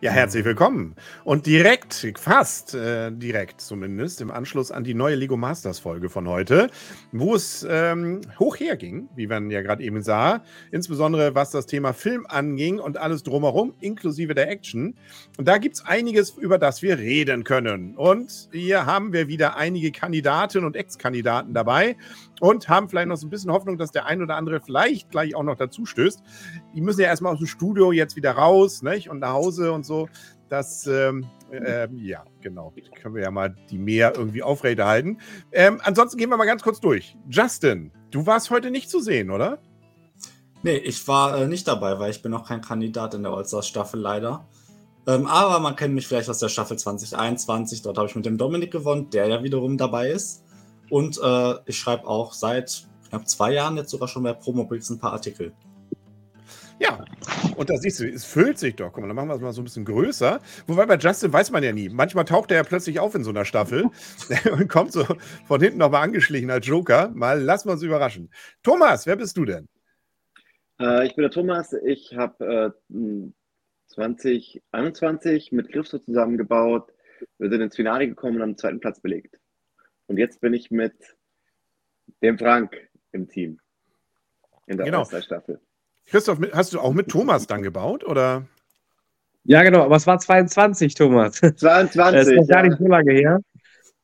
Ja, herzlich willkommen. Und direkt, fast äh, direkt zumindest, im Anschluss an die neue Lego Masters Folge von heute, wo es ähm, hoch herging, wie man ja gerade eben sah, insbesondere was das Thema Film anging und alles drumherum, inklusive der Action. Und da gibt es einiges, über das wir reden können. Und hier haben wir wieder einige Kandidatinnen und Ex-Kandidaten dabei und haben vielleicht noch so ein bisschen Hoffnung, dass der ein oder andere vielleicht gleich auch noch dazu stößt. Die müssen ja erstmal aus dem Studio jetzt wieder raus nicht? und nach Hause und so. Das, ähm, äh, ja, genau. Können wir ja mal die mehr irgendwie aufrechterhalten. Ähm, ansonsten gehen wir mal ganz kurz durch. Justin, du warst heute nicht zu sehen, oder? Nee, ich war äh, nicht dabei, weil ich bin noch kein Kandidat in der All-Stars-Staffel leider. Ähm, aber man kennt mich vielleicht aus der Staffel 2021. Dort habe ich mit dem Dominik gewonnen, der ja wiederum dabei ist. Und äh, ich schreibe auch seit knapp zwei Jahren jetzt sogar schon bei Promobricks ein paar Artikel. Ja, und da siehst du, es füllt sich doch. Guck mal, dann machen wir es mal so ein bisschen größer. Wobei bei Justin weiß man ja nie. Manchmal taucht er ja plötzlich auf in so einer Staffel und kommt so von hinten nochmal angeschlichen als Joker. Mal lassen wir uns überraschen. Thomas, wer bist du denn? Äh, ich bin der Thomas. Ich habe äh, 2021 mit Christo zusammengebaut. Wir sind ins Finale gekommen und haben den zweiten Platz belegt. Und jetzt bin ich mit dem Frank im Team. In der genau. Staffel. Christoph, hast du auch mit Thomas dann gebaut, oder? Ja, genau, aber es war 22, Thomas. 22. das ist noch gar nicht so lange her.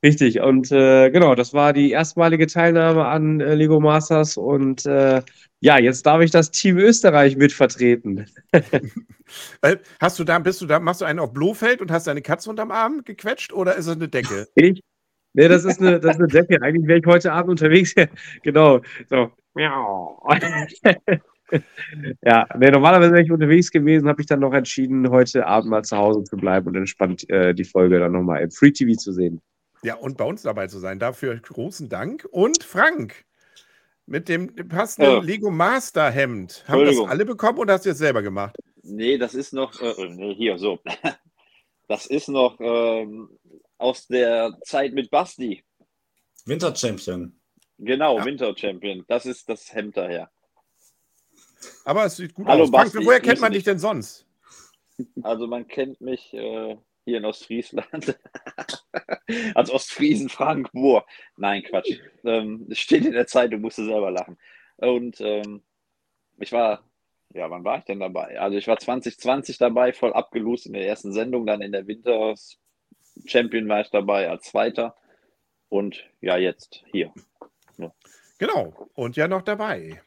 Richtig, und äh, genau, das war die erstmalige Teilnahme an äh, Lego Masters und äh, ja, jetzt darf ich das Team Österreich mitvertreten. Äh, hast du da, bist du da, machst du einen auf Blofeld und hast deine Katze unterm Arm gequetscht oder ist es eine Decke? Ich? Nee, das ist eine, das ist eine Decke. Eigentlich wäre ich heute Abend unterwegs. genau. So. ja, nee, normalerweise wäre ich unterwegs gewesen, habe ich dann noch entschieden, heute Abend mal zu Hause zu bleiben und entspannt äh, die Folge dann nochmal im Free TV zu sehen. Ja, und bei uns dabei zu sein. Dafür großen Dank. Und Frank, mit dem passenden ja. Lego Master Hemd. Haben das alle bekommen oder hast du es selber gemacht? Nee, das ist noch, äh, äh nee, hier, so. Das ist noch ähm, aus der Zeit mit Basti. Winter Champion. Genau, ja. Winter Champion. Das ist das Hemd daher. Aber es sieht gut Hallo, aus. Basti, woher kennt man dich denn sonst? Also man kennt mich äh, hier in Ostfriesland als Ostfriesen Frank Mohr. Nein, Quatsch. Ähm, steht in der Zeitung, musste selber lachen. Und ähm, ich war, ja, wann war ich denn dabei? Also ich war 2020 dabei, voll abgelost in der ersten Sendung, dann in der Winter Champion war ich dabei als Zweiter. Und ja, jetzt hier. Ja. Genau, und ja noch dabei.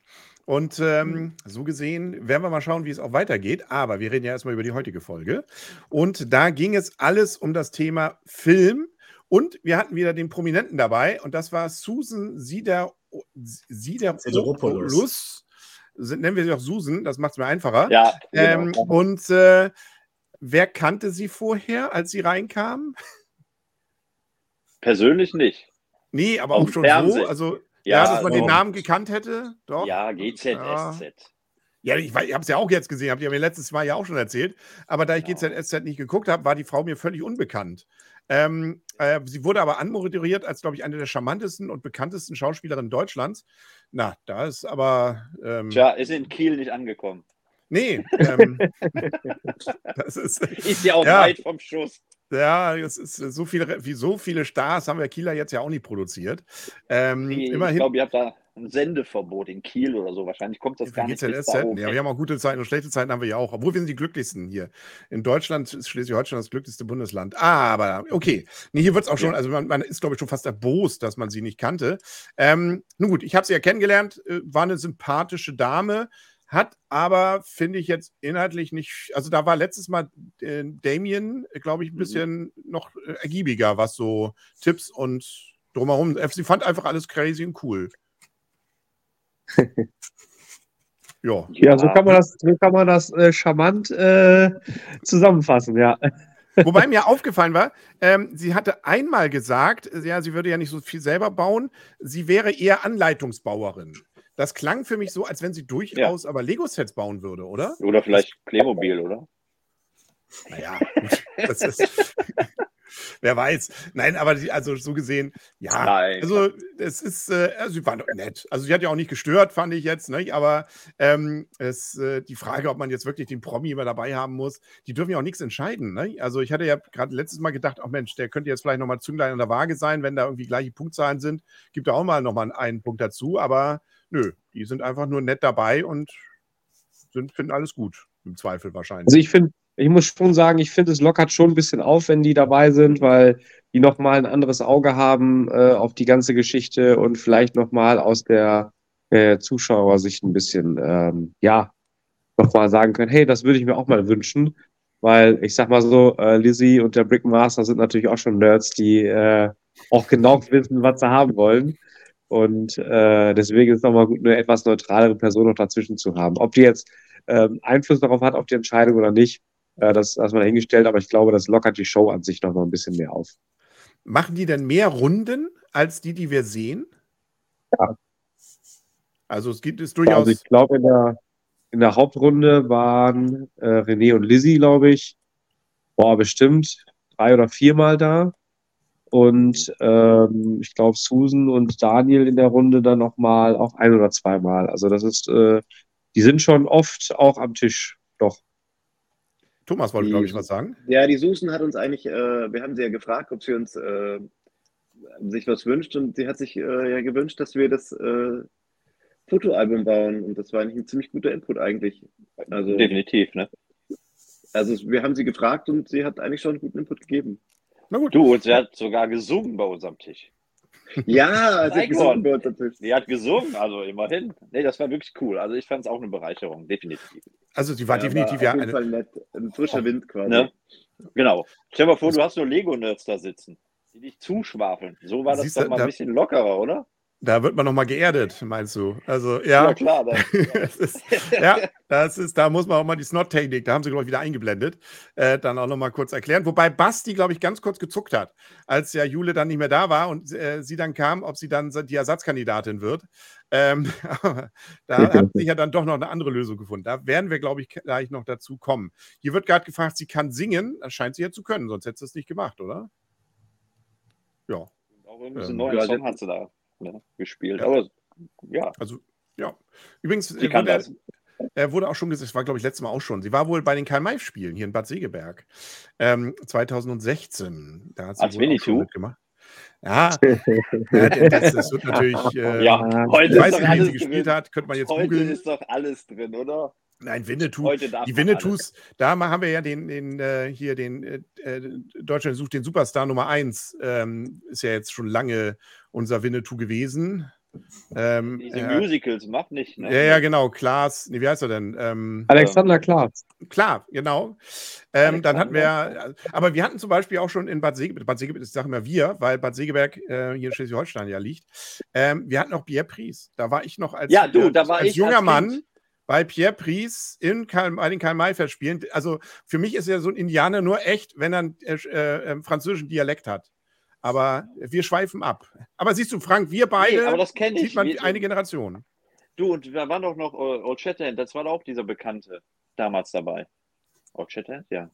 Und ähm, mhm. so gesehen werden wir mal schauen, wie es auch weitergeht. Aber wir reden ja erstmal über die heutige Folge. Und da ging es alles um das Thema Film. Und wir hatten wieder den Prominenten dabei. Und das war Susan Sider, Sideropoulos. Nennen wir sie auch Susan, das macht es mir einfacher. Ja, ähm, genau. und äh, wer kannte sie vorher, als sie reinkam? Persönlich nicht. Nee, aber auch schon Fernsehen. so. Also ja, ja dass man den Namen gekannt hätte. Doch. Ja, GZSZ. Ja. Ich, ich habe es ja auch jetzt gesehen, habt ihr mir letztes Mal ja auch schon erzählt. Aber da ich ja. GZSZ nicht geguckt habe, war die Frau mir völlig unbekannt. Ähm, äh, sie wurde aber anmoderiert als, glaube ich, eine der charmantesten und bekanntesten Schauspielerinnen Deutschlands. Na, da ist aber. Ähm, Tja, ist in Kiel nicht angekommen. Nee. Ähm, das ist, ist ja auch ja, weit vom Schuss. Ja, es ist so viele, wie so viele Stars haben wir Kieler jetzt ja auch nicht produziert. Ähm, ich immerhin, glaube, ihr habt da ein Sendeverbot in Kiel oder so. Wahrscheinlich kommt das gar nicht. Bis da ja, wir haben auch gute Zeiten und schlechte Zeiten haben wir ja auch. Obwohl wir sind die glücklichsten hier. In Deutschland ist Schleswig-Holstein das glücklichste Bundesland. Aber okay. Nee, hier wird es auch schon, also man, man ist, glaube ich, schon fast erbost, dass man sie nicht kannte. Ähm, nun gut, ich habe sie ja kennengelernt, äh, war eine sympathische Dame hat aber, finde ich jetzt inhaltlich nicht, also da war letztes Mal äh, Damien, glaube ich, ein mhm. bisschen mhm. noch äh, ergiebiger, was so Tipps und drumherum. Sie fand einfach alles crazy und cool. ja. ja, so kann man das, so kann man das äh, charmant äh, zusammenfassen, ja. Wobei mir aufgefallen war, ähm, sie hatte einmal gesagt, ja, sie würde ja nicht so viel selber bauen, sie wäre eher Anleitungsbauerin. Das klang für mich so, als wenn sie durchaus ja. aber Lego-Sets bauen würde, oder? Oder vielleicht Playmobil, oder? Naja, das ist. Wer weiß. Nein, aber die, also so gesehen, ja. Nein. Also es ist, äh, also sie doch nett. Also sie hat ja auch nicht gestört, fand ich jetzt, ne? aber ähm, es, äh, die Frage, ob man jetzt wirklich den Promi immer dabei haben muss, die dürfen ja auch nichts entscheiden. Ne? Also ich hatte ja gerade letztes Mal gedacht, ach Mensch, der könnte jetzt vielleicht nochmal Zünglein an der Waage sein, wenn da irgendwie gleiche Punktzahlen sind, gibt da auch mal nochmal einen Punkt dazu, aber nö, die sind einfach nur nett dabei und sind, finden alles gut, im Zweifel wahrscheinlich. Also ich finde, ich muss schon sagen, ich finde, es lockert schon ein bisschen auf, wenn die dabei sind, weil die nochmal ein anderes Auge haben äh, auf die ganze Geschichte und vielleicht nochmal aus der äh, Zuschauersicht ein bisschen, ähm, ja, nochmal sagen können, hey, das würde ich mir auch mal wünschen. Weil ich sag mal so, äh, Lizzie und der Brickmaster sind natürlich auch schon Nerds, die äh, auch genau wissen, was sie haben wollen. Und äh, deswegen ist es nochmal gut, eine etwas neutralere Person noch dazwischen zu haben. Ob die jetzt ähm, Einfluss darauf hat, auf die Entscheidung oder nicht, äh, das das mal dahingestellt, aber ich glaube, das lockert die Show an sich noch mal ein bisschen mehr auf. Machen die denn mehr Runden als die, die wir sehen? Ja. Also es gibt es durchaus. Also ich glaube, in der, in der Hauptrunde waren äh, René und Lizzie, glaube ich, boah, bestimmt drei oder viermal da. Und ähm, ich glaube, Susan und Daniel in der Runde dann nochmal auch ein oder zweimal. Also das ist, äh, die sind schon oft auch am Tisch, doch. Thomas wollte, glaube ich, was sagen. Ja, die Susan hat uns eigentlich, äh, wir haben sie ja gefragt, ob sie uns äh, sich was wünscht und sie hat sich äh, ja gewünscht, dass wir das äh, Fotoalbum bauen und das war eigentlich ein ziemlich guter Input eigentlich. Also, Definitiv, ne? also wir haben sie gefragt und sie hat eigentlich schon einen guten Input gegeben. Na gut. Du, und sie hat sogar gesungen bei uns am Tisch. Ja, sie hat gesungen bei uns natürlich. Sie hat gesungen, also immerhin. Nee, das war wirklich cool. Also ich fand es auch eine Bereicherung, definitiv. Also sie war Ja, definitiv war ja auf jeden eine. Fall nett. Ein frischer Wind quasi. Ne? Genau. Stell dir mal vor, du hast nur Lego-Nerds da sitzen, die dich zuschwafeln. So war das Siehst doch mal da- ein bisschen lockerer, oder? Da wird man nochmal geerdet, meinst du? Also, ja. klar. Dann, das ist, ja, das ist, da muss man auch mal die Snot-Technik, da haben sie, glaube ich, wieder eingeblendet, äh, dann auch nochmal kurz erklären. Wobei Basti, glaube ich, ganz kurz gezuckt hat, als ja Jule dann nicht mehr da war und äh, sie dann kam, ob sie dann die Ersatzkandidatin wird. Ähm, da hat sich ja dann doch noch eine andere Lösung gefunden. Da werden wir, glaube ich, gleich noch dazu kommen. Hier wird gerade gefragt, sie kann singen. Das scheint sie ja zu können, sonst hätte sie es nicht gemacht, oder? Ja. auch irgendwie so Ähm, einen neuen ja, Song hat sie da ne, gespielt. Ja. Aber ja, Also, ja. Übrigens, sie äh, kann wurde, das. Er wurde auch schon gesagt, das war, glaube ich, letztes Mal auch schon. Sie war wohl bei den Karl-May-Spielen hier in Bad Segeberg. Ähm, 2016. Da hat sie Als wohl auch schon Winnetou? mitgemacht. Ja, ja, das, das wird natürlich. Äh, Ja, heute Ich weiß ist doch nicht, wie sie alles gespielt drin. hat, könnte man jetzt Heute googeln. ist doch alles drin, oder? Nein, Winnetou. Die Winnetous, da haben wir ja den, den äh, hier den äh, äh, Deutschland sucht den Superstar Nummer 1. Ähm, ist ja jetzt schon lange unser Winnetou gewesen. Ähm, Diese äh, Musicals macht nicht, ne? ja, ja, genau. Klaas, nee, wie heißt er denn? Ähm, Alexander Klaas. Klar, genau. Ähm, dann hatten wir, aber wir hatten zum Beispiel auch schon in Bad Segeberg, Bad Segeberg, ich sage immer wir, weil Bad Segeberg äh, hier in Schleswig-Holstein ja liegt. Ähm, wir hatten auch Pierre Pries. Da war ich noch als, Ja, du, äh, da war als ich junger als Mann bei Pierre Pries in Karl, bei den Karl-May-Festspielen. Also für mich ist ja so ein Indianer nur echt, wenn er einen äh, äh, ähm, französischen Dialekt hat. Aber wir schweifen ab. Aber siehst du, Frank, wir beide Nee, aber das kenne sieht ich. man Wir- eine Generation. Du, und da war doch noch äh, Old Shatterhand, das war doch auch dieser Bekannte damals dabei. Old Shatterhand, ja.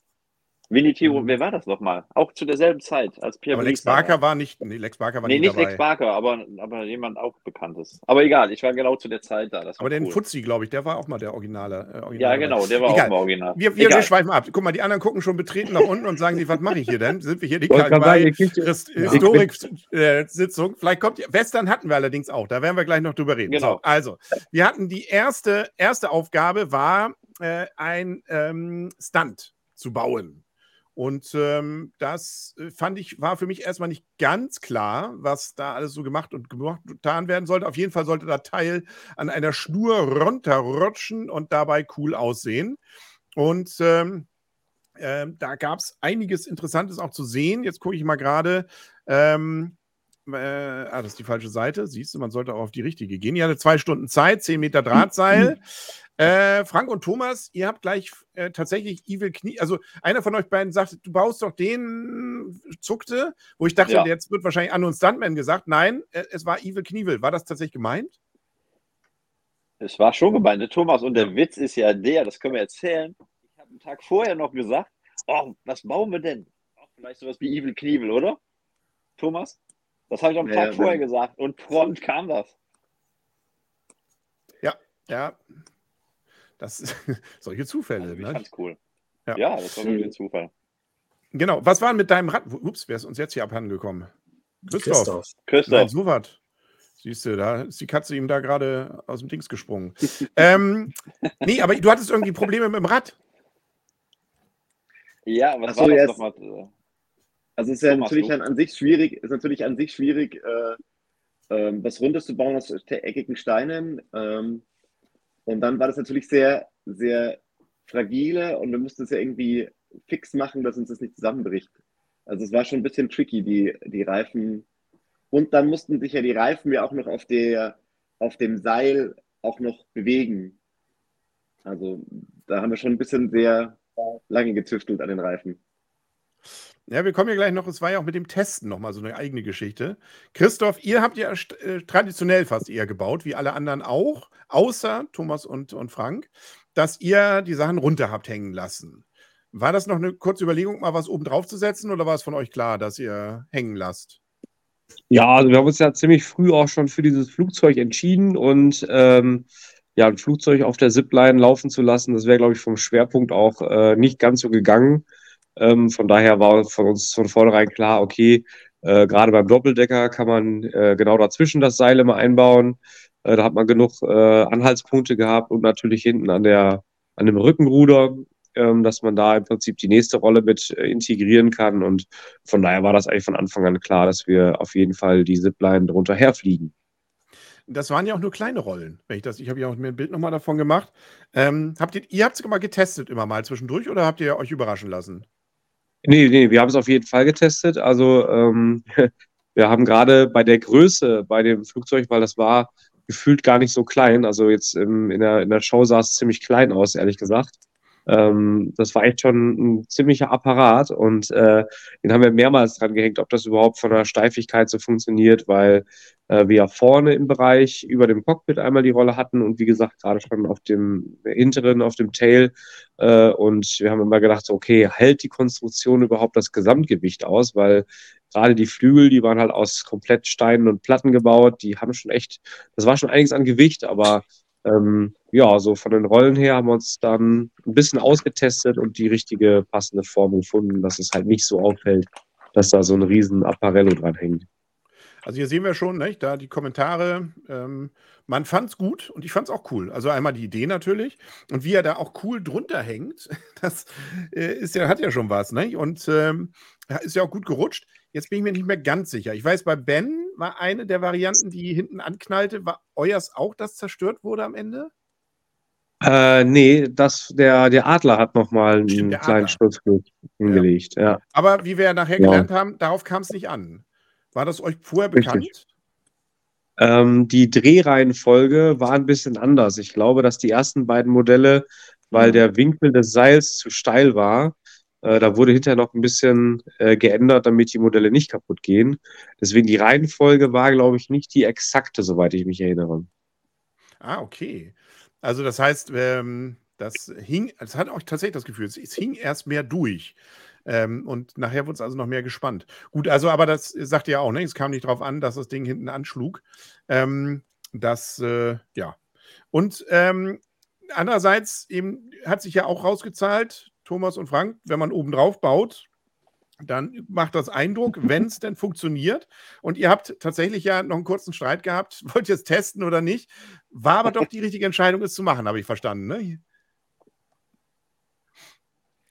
Winnie T. Mhm. wer war das nochmal? Auch zu derselben Zeit, als Pierre Aber Lex Barker war. nicht, nee, Lex Barker war Nee, nicht nicht dabei. Lex Barker, aber, aber jemand auch Bekanntes. Aber egal, ich war genau zu der Zeit da. Aber den cool. Fuzzi, glaube ich, der war auch mal der Originale. Äh, Originale Ja, genau, der war Egal. auch mal original. Wir, wir, wir schweifen ab. Guck mal, die anderen gucken schon betreten nach unten und sagen sich, was mache ich hier denn? Sind wir hier die Historik-Sitzung? Vielleicht kommt die. Western hatten wir allerdings auch. Da werden wir gleich noch drüber reden. Genau. So, also, wir hatten die erste, erste Aufgabe war, äh, ein ähm, Stunt zu bauen. Und ähm, das äh, fand ich, war für mich erstmal nicht ganz klar, was da alles so gemacht und gemacht, getan werden sollte. Auf jeden Fall sollte das Teil an einer Schnur runterrutschen und dabei cool aussehen. Und ähm, ähm, da gab es einiges Interessantes auch zu sehen. Jetzt gucke ich mal gerade. Ähm, äh, ah, das ist die falsche Seite. Siehst du, man sollte auch auf die richtige gehen. Ihr hattet zwei Stunden Zeit, 10 Meter Drahtseil. Äh, Frank und Thomas, ihr habt gleich äh, tatsächlich Evil Knie. Also einer von euch beiden sagte, du baust doch den, zuckte, wo ich dachte, Ja. jetzt wird wahrscheinlich Anno und Stuntman gesagt. Nein, äh, es war Evil Knievel. War das tatsächlich gemeint? Es war schon gemeint, ne, Thomas. Und der Witz ist ja der, das können wir erzählen. Ich habe einen Tag vorher noch gesagt, oh, was bauen wir denn? Oh, Vielleicht sowas wie Evil Knievel, oder? Thomas? Das habe ich am Ja, Tag ja, vorher gesagt und prompt kam das. Ja. Das, solche Zufälle. Also, ich ne? fand's cool. Ja. Ja, das war wirklich ein Zufall. Genau. Was war denn mit deinem Rad? Ups, wer ist uns jetzt hier abhanden gekommen? Christoph. Nein, Christoph, so was. Siehst du, da ist die Katze ihm da gerade aus dem Dings gesprungen. ähm, nee, aber du hattest irgendwie Probleme mit dem Rad. ja, was Ach so, war das jetzt- nochmal? Äh, Also es ist ja Thomas, natürlich dann an sich schwierig, ist natürlich an sich schwierig, äh, ähm, was rundes zu bauen aus eckigen Steinen. Ähm, und dann war das natürlich sehr, sehr fragile und wir mussten es ja irgendwie fix machen, dass uns das nicht zusammenbricht. Also es war schon ein bisschen tricky, die, die Reifen. Und dann mussten sich ja die Reifen ja auch noch auf, der, auf dem Seil auch noch bewegen. Also da haben wir schon ein bisschen sehr lange gezüftelt an den Reifen. Ja, wir kommen ja gleich noch, es war ja auch mit dem Testen nochmal so eine eigene Geschichte. Christoph, ihr habt ja äh, traditionell fast eher gebaut, wie alle anderen auch, außer Thomas und, und Frank, dass ihr die Sachen runter habt hängen lassen. War das noch eine kurze Überlegung, mal was oben drauf zu setzen oder war es von euch klar, dass ihr hängen lasst? Ja, also wir haben uns ja ziemlich früh auch schon für dieses Flugzeug entschieden und ähm, ja, ein Flugzeug auf der Zipline laufen zu lassen, das wäre, glaube ich, vom Schwerpunkt auch äh, nicht ganz so gegangen. Ähm, von daher war von uns von vornherein klar, okay, äh, gerade beim Doppeldecker kann man äh, genau dazwischen das Seil immer einbauen. Äh, da hat man genug äh, Anhaltspunkte gehabt und natürlich hinten an der an dem Rückenruder, ähm, dass man da im Prinzip die nächste Rolle mit äh, integrieren kann. Und von daher war das eigentlich von Anfang an klar, dass wir auf jeden Fall die Zipline drunter herfliegen. Das waren ja auch nur kleine Rollen, wenn ich das, ich habe ja auch mir ein Bild nochmal davon gemacht. Ähm, habt ihr, ihr habt es mal getestet immer mal zwischendurch oder habt ihr euch überraschen lassen? Nee, nee, wir haben es auf jeden Fall getestet. Also ähm, wir haben gerade bei der Größe bei dem Flugzeug, weil das war gefühlt gar nicht so klein. Also jetzt im, in, der, in der Show sah es ziemlich klein aus, ehrlich gesagt. Ähm, das war echt schon ein ziemlicher Apparat und äh, den haben wir mehrmals dran gehängt, ob das überhaupt von der Steifigkeit so funktioniert, weil äh, wir ja vorne im Bereich über dem Cockpit einmal die Rolle hatten und wie gesagt gerade schon auf dem hinteren, auf dem Tail äh, und wir haben immer gedacht, okay, hält die Konstruktion überhaupt das Gesamtgewicht aus, weil gerade die Flügel, die waren halt aus komplett Steinen und Platten gebaut, die haben schon echt, das war schon einiges an Gewicht, aber ähm, ja, so von den Rollen her haben wir uns dann ein bisschen ausgetestet und die richtige passende Form gefunden, dass es halt nicht so auffällt, dass da so ein riesen Apparello dran hängt. Also hier sehen wir schon, nicht, da die Kommentare. Ähm, man fand es gut und ich fand es auch cool. Also einmal die Idee natürlich und wie er da auch cool drunter hängt, das äh, ist ja, hat ja schon was, ne? Und ähm, ist ja auch gut gerutscht. Jetzt bin ich mir nicht mehr ganz sicher. Ich weiß, bei Ben war eine der Varianten, die hinten anknallte, war euers auch, das zerstört wurde am Ende? Äh, nee, das, der, der Adler hat nochmal einen kleinen. Sturzflug hingelegt, ja. Aber wie wir ja nachher Ja. gelernt haben, darauf kam es nicht an. War das euch vorher Richtig. bekannt? Ähm, die Drehreihenfolge war ein bisschen anders. Ich glaube, dass die ersten beiden Modelle, weil Mhm. der Winkel des Seils zu steil war, äh, da wurde hinterher noch ein bisschen äh, geändert, damit die Modelle nicht kaputt gehen. Deswegen die Reihenfolge war, glaube ich, nicht die exakte, soweit ich mich erinnere. Ah, okay. Also das heißt, ähm, das hing, es hat auch tatsächlich das Gefühl, es, es hing erst mehr durch. Ähm, und nachher wurde es also noch mehr gespannt. Gut, also aber das sagt ihr ja auch, ne? Es kam nicht darauf an, dass das Ding hinten anschlug. Ähm, das, äh, ja. Und ähm, andererseits eben hat sich ja auch rausgezahlt, Thomas und Frank, wenn man oben drauf baut, dann macht das Eindruck, wenn es denn funktioniert. Und ihr habt tatsächlich ja noch einen kurzen Streit gehabt, wollt ihr es testen oder nicht? War aber doch die richtige Entscheidung, es zu machen, habe ich verstanden. Ne?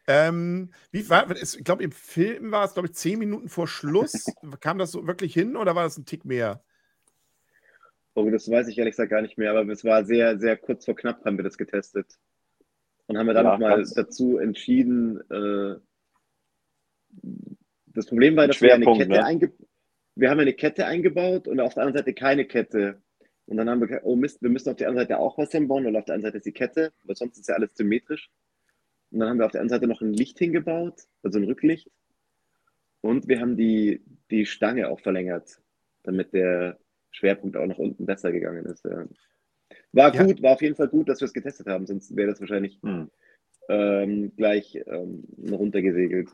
Ähm, wie war, es- ich glaube, im Film war es, glaube ich, zehn Minuten vor Schluss. Kam das so wirklich hin oder war das ein Tick mehr? Oh, das weiß ich ehrlich gesagt gar nicht mehr, aber es war sehr, sehr kurz vor knapp haben wir das getestet. Und haben wir dann Ja, nochmal dazu entschieden, äh, das Problem war, dass wir eine Kette ne? einge wir haben eine Kette eingebaut und auf der anderen Seite keine Kette. Und dann haben wir gesagt, oh Mist, wir müssen auf der anderen Seite auch was hinbauen, weil auf der anderen Seite ist die Kette, weil sonst ist ja alles symmetrisch. Und dann haben wir auf der anderen Seite noch ein Licht hingebaut, also ein Rücklicht. Und wir haben die, die Stange auch verlängert, damit der Schwerpunkt auch nach unten besser gegangen ist. War Ja. gut, war auf jeden Fall gut, dass wir es getestet haben, sonst wäre das wahrscheinlich Hm. ähm, gleich ähm, runtergesegelt.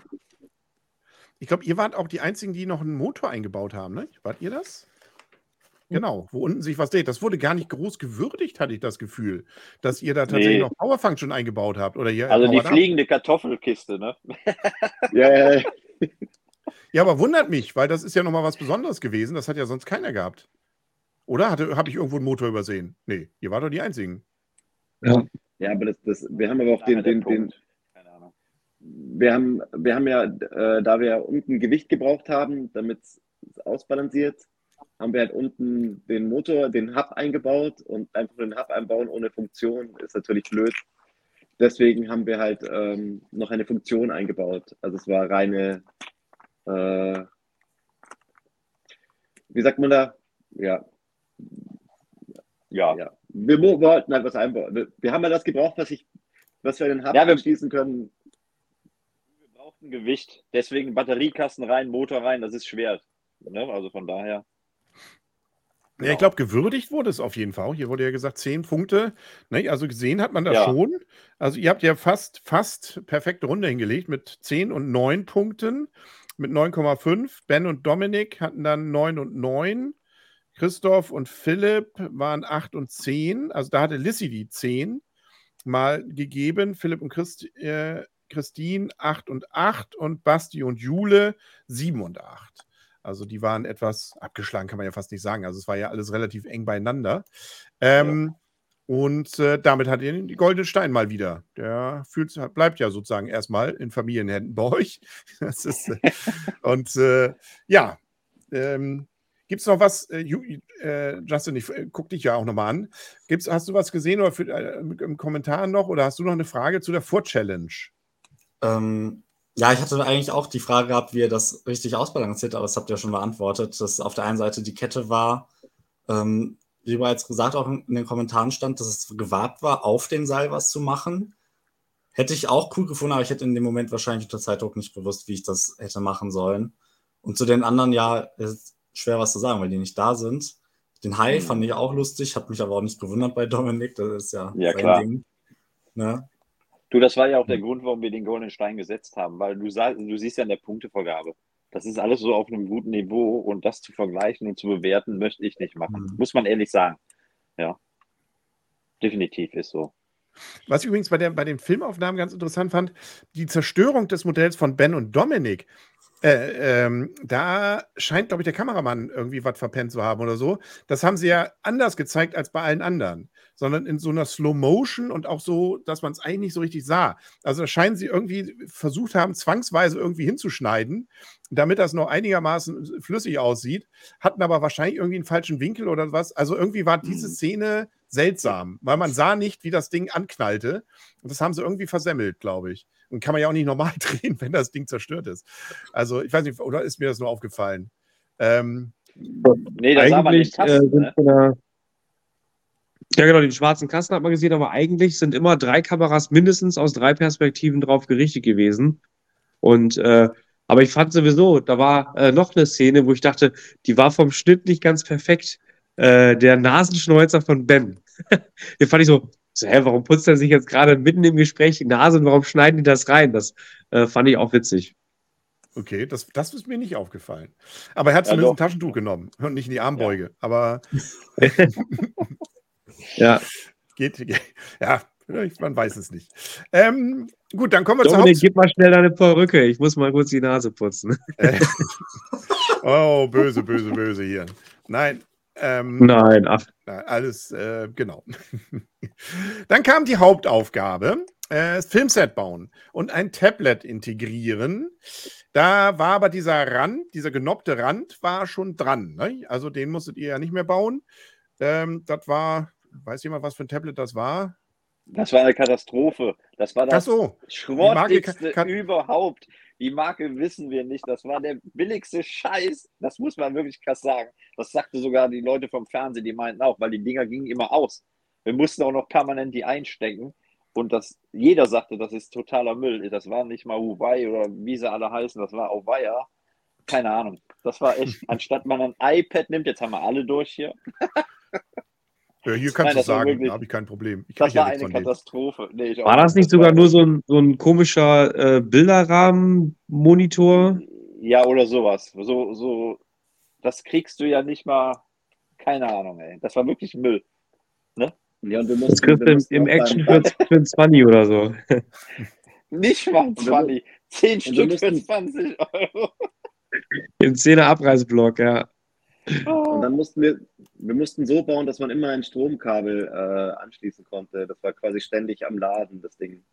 ich glaube, ihr wart auch die einzigen, die noch einen Motor eingebaut haben, ne? Wart ihr das? Genau, wo unten sich was dreht. Das wurde gar nicht groß gewürdigt, hatte ich das Gefühl, dass ihr da tatsächlich Nee. noch Power Function eingebaut habt. Oder ihr Also die up. fliegende Kartoffelkiste, ne? Ja, ja, ja. Ja, aber wundert mich, weil das ist ja nochmal was Besonderes gewesen. Das hat ja sonst keiner gehabt. Oder habe ich irgendwo einen Motor übersehen? Nee, ihr wart doch die Einzigen. ja aber das, das, wir haben aber auch den, den, den, Punkt. Keine Ahnung. wir haben, wir haben ja, äh, da wir ja unten Gewicht gebraucht haben, damit es ausbalanciert, haben wir halt unten den Motor, den Hub eingebaut und einfach den Hub einbauen ohne Funktion ist natürlich blöd. Deswegen haben wir halt ähm, noch eine Funktion eingebaut. Also es war reine, äh, wie sagt man da? Ja, Ja. ja. Wir wollten halt was einbauen. Wir, wir haben ja das gebraucht, was ich, was wir den Hub Ja, wir- anschließen können. Wir brauchten Gewicht, deswegen Batteriekasten rein, Motor rein, das ist schwer. Ne? Also von daher. Ja, ich glaube, gewürdigt wurde es auf jeden Fall. Hier wurde ja gesagt, zehn Punkte. Ne? Also gesehen hat man das Ja. schon. Also ihr habt ja fast, fast perfekte Runde hingelegt mit 10 und 9 Punkten. Mit 9,5. Ben und Dominik hatten dann 9 und 9. Christoph und Philipp waren 8 und 10. Also da hatte Lissy die 10 mal gegeben. Philipp und Christ, äh, Christine 8 und 8 und Basti und Jule 7 und 8. Also die waren etwas abgeschlagen, kann man ja fast nicht sagen. Also es war ja alles relativ eng beieinander. Ähm, Und äh, damit hat ihr den goldenen Stein mal wieder. Der fühlt, bleibt ja sozusagen erstmal in Familienhänden bei euch. Ist, äh, und äh, ja, ähm, gibt es noch was, äh, äh, Justin, ich äh, guck dich ja auch nochmal an. Gibt's, hast du was gesehen oder für, äh, im Kommentar noch oder hast du noch eine Frage zu der Vor-Challenge? Ähm, ja, ich hatte eigentlich auch die Frage gehabt, wie ihr das richtig ausbalanciert, aber das habt ihr schon beantwortet, dass auf der einen Seite die Kette war, ähm, wie bereits gesagt, auch in den Kommentaren stand, dass es gewagt war, auf dem Seil was zu machen. Hätte ich auch cool gefunden, aber ich hätte in dem Moment wahrscheinlich unter Zeitdruck nicht gewusst, wie ich das hätte machen sollen. Und zu den anderen, ja, ist schwer was zu sagen, weil die nicht da sind. Den Hai Mhm. fand ich auch lustig, hat mich aber auch nicht gewundert bei Dominik, das ist ja, Ja, sein klar. Ding. Ne? Du, das war ja auch der Grund, warum wir den goldenen Stein gesetzt haben, weil du, sah, du siehst ja in der Punktevergabe. Das ist alles so auf einem guten Niveau und das zu vergleichen und zu bewerten, möchte ich nicht machen. Mhm. Muss man ehrlich sagen. Ja. Definitiv ist so. Was ich übrigens bei, der, bei den Filmaufnahmen ganz interessant fand, die Zerstörung des Modells von Ben und Dominik. Äh, ähm, da scheint, glaube ich, der Kameramann irgendwie was verpennt zu haben oder so. Das haben sie ja anders gezeigt als bei allen anderen, sondern in so einer Slow Motion und auch so, dass man es eigentlich nicht so richtig sah. Also da scheinen sie irgendwie versucht haben, zwangsweise irgendwie hinzuschneiden, damit das noch einigermaßen flüssig aussieht, hatten aber wahrscheinlich irgendwie einen falschen Winkel oder was. Also irgendwie war diese Mhm. Szene seltsam, weil man sah nicht, wie das Ding anknallte. Und das haben sie irgendwie versemmelt, glaube ich. Und kann man ja auch nicht normal drehen, wenn das Ding zerstört ist. Also, ich weiß nicht, oder ist mir das nur aufgefallen? Ähm, Nee, da sah man den eigentlich äh, Kasten, sind ne? ja genau, den schwarzen Kasten hat man gesehen, aber eigentlich sind immer drei Kameras mindestens aus drei Perspektiven drauf gerichtet gewesen. Und äh, aber ich fand sowieso, da war äh, noch eine Szene, wo ich dachte, die war vom Schnitt nicht ganz perfekt. Äh, der Nasenschnäuzer von Ben. Den fand ich so, so, hä, warum putzt er sich jetzt gerade mitten im Gespräch die Nase und warum schneiden die das rein? Das äh, fand ich auch witzig. okay, das, das ist mir nicht aufgefallen. Aber er hat Ja, zumindest ein doch. Taschentuch genommen und nicht in die Armbeuge. Aber Ja, geht, ja, man weiß es nicht. Ähm, gut, dann kommen wir zur Dominik, Haupt gib mal schnell deine Perücke. Ich muss mal kurz die Nase putzen. Äh, oh, böse, böse, böse hier. Nein. Ähm, Nein, ach, alles, äh, genau. Dann kam die Hauptaufgabe, äh, das Filmset bauen und ein Tablet integrieren. Da war aber dieser Rand, dieser genoppte Rand war schon dran. Ne? Also den musstet ihr ja nicht mehr bauen. Ähm, das war, weiß jemand, was für ein Tablet das war? Das war eine Katastrophe. Das war Ach das so, schrottigste überhaupt. Die Marke wissen wir nicht. Das war der billigste Scheiß. Das muss man wirklich krass sagen. Das sagte sogar die Leute vom Fernsehen, die meinten auch, weil die Dinger gingen immer aus. Wir mussten auch noch permanent die einstecken. Und das, jeder sagte, das ist totaler Müll. Das war nicht mal Huawei oder wie sie alle heißen, das war Auweia. Keine Ahnung. Das war echt, anstatt man ein iPad nimmt, jetzt haben wir alle durch hier. Ja, hier kannst Nein, du das sagen, wirklich- da habe ich kein Problem. Ich Das ja war eine. Katastrophe. Nee, ich auch war das nicht Das sogar nur so ein, so ein komischer äh, Bilderrahmenmonitor? Ja, oder sowas. So, so, das kriegst du ja nicht mal, keine Ahnung, ey. Das war wirklich Müll. Ja, und wir Das mussten, kriegst wir du im, im Action für, für ein 20 oder so. Nicht mal wir 20. 10 wir Stück für mussten- 20 Euro. Im 10er Abreißblock, ja. Und dann mussten wir, wir mussten so bauen, dass man immer ein Stromkabel äh, anschließen konnte. Das war quasi ständig am Laden, das Ding.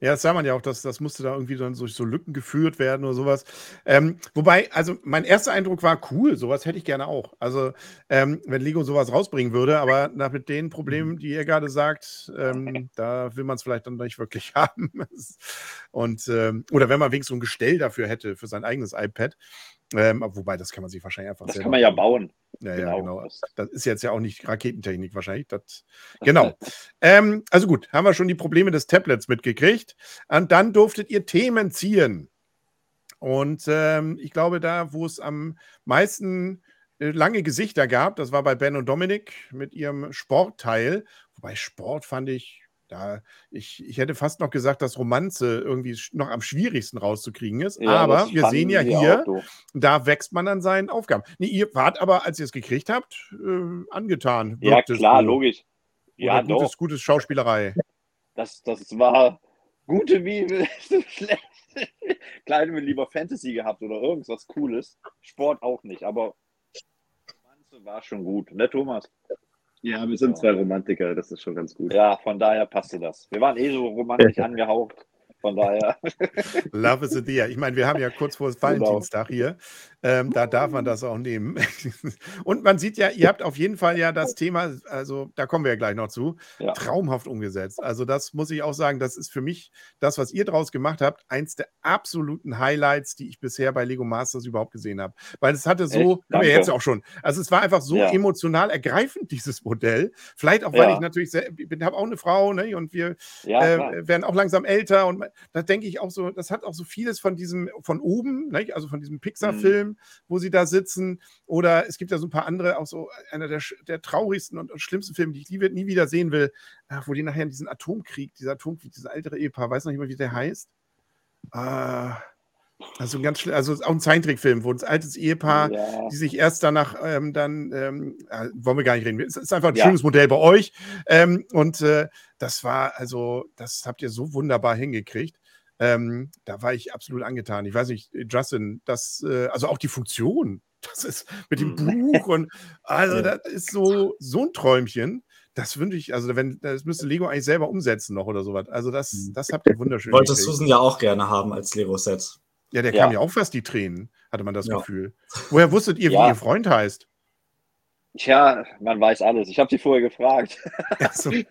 Ja, das sah man ja auch, dass das musste da irgendwie dann durch so Lücken geführt werden oder sowas. Ähm, wobei, also mein erster Eindruck war cool, sowas hätte ich gerne auch. Also, ähm, wenn Lego sowas rausbringen würde, aber nach mit den Problemen, die ihr gerade sagt, ähm, da will man es vielleicht dann nicht wirklich haben. Und, ähm, oder wenn man wenigstens so ein Gestell dafür hätte, für sein eigenes iPad. Ähm, wobei, das kann man sich wahrscheinlich einfach Das kann man ja bauen. Ja, ja, Genau. genau. Das ist jetzt ja auch nicht Raketentechnik wahrscheinlich. Das, genau. ähm, also gut, haben wir schon die Probleme des Tablets mitgekriegt. Und dann durftet ihr Themen ziehen. Und ähm, ich glaube, da, wo es am meisten äh, lange Gesichter gab, das war bei Ben und Dominik mit ihrem Sportteil. Wobei Sport fand ich, da, ich, ich hätte fast noch gesagt, dass Romanze irgendwie noch am schwierigsten rauszukriegen ist. Ja, aber wir sehen ja hier, da wächst man an seinen Aufgaben. Nee, ihr wart aber, als ihr es gekriegt habt, äh, angetan. Ja, klar, so. logisch. Ja, Oder gutes, doch. gutes Schauspielerei. Das, das war gute wie schlecht. Klar hätten wir lieber Fantasy gehabt oder irgendwas Cooles. Sport auch nicht, aber Romanze war schon gut, ne, Thomas? Ja, wir sind zwei Romantiker, das ist schon ganz gut. Ja, von daher passte das. Wir waren eh so romantisch angehaucht. Von daher. Love is a dear. Ich meine, wir haben ja kurz vor Genau. Valentinstag hier. Ähm, da darf man das auch nehmen. Und man sieht ja, ihr habt auf jeden Fall ja das Thema, also da kommen wir ja gleich noch zu, Ja. traumhaft umgesetzt. Also das muss ich auch sagen, das ist für mich das, was ihr draus gemacht habt, eins der absoluten Highlights, die ich bisher bei Lego Masters überhaupt gesehen habe. Weil es hatte so, haben wir jetzt auch schon, also es war einfach so Ja. emotional ergreifend, dieses Modell. Vielleicht auch, weil Ja. ich natürlich, sehr- ich habe auch eine Frau ne, und wir äh, werden auch langsam älter und da denke ich auch so, das hat auch so vieles von diesem, von oben, ne? also von diesem Pixar-Film, wo sie da sitzen. Oder es gibt ja so ein paar andere, auch so einer der, der traurigsten und, und schlimmsten Filme, die ich nie, nie wieder sehen will, äh, wo die nachher in diesen Atomkrieg, dieser Atomkrieg, dieser ältere Ehepaar, weiß noch nicht mal, wie der heißt. Äh, also ein ganz schlimm, also auch ein Zeichentrickfilm, wo ein altes Ehepaar ja. die sich erst danach ähm, dann, ähm, äh, wollen wir gar nicht reden. Es ist einfach ein Ja. schönes Modell bei euch. Ähm, und äh, das war, also, das habt ihr so wunderbar hingekriegt. Ähm, da war ich absolut angetan. Ich weiß nicht, Justin, das, äh, also auch die Funktion, das ist mit dem Buch und also das ist so, so ein Träumchen. Das wünsche ich, also wenn, das müsste Lego eigentlich selber umsetzen noch oder sowas. Also das, das habt ihr wunderschön Wollte hingekriegt. Susan ja auch gerne haben als Lego-Set. Ja, der Ja. kam ja auch fast die Tränen, hatte man das Ja. Gefühl. Woher wusstet ihr, wie Ja. ihr Freund heißt? Tja, man weiß alles. Ich habe sie vorher gefragt. Aber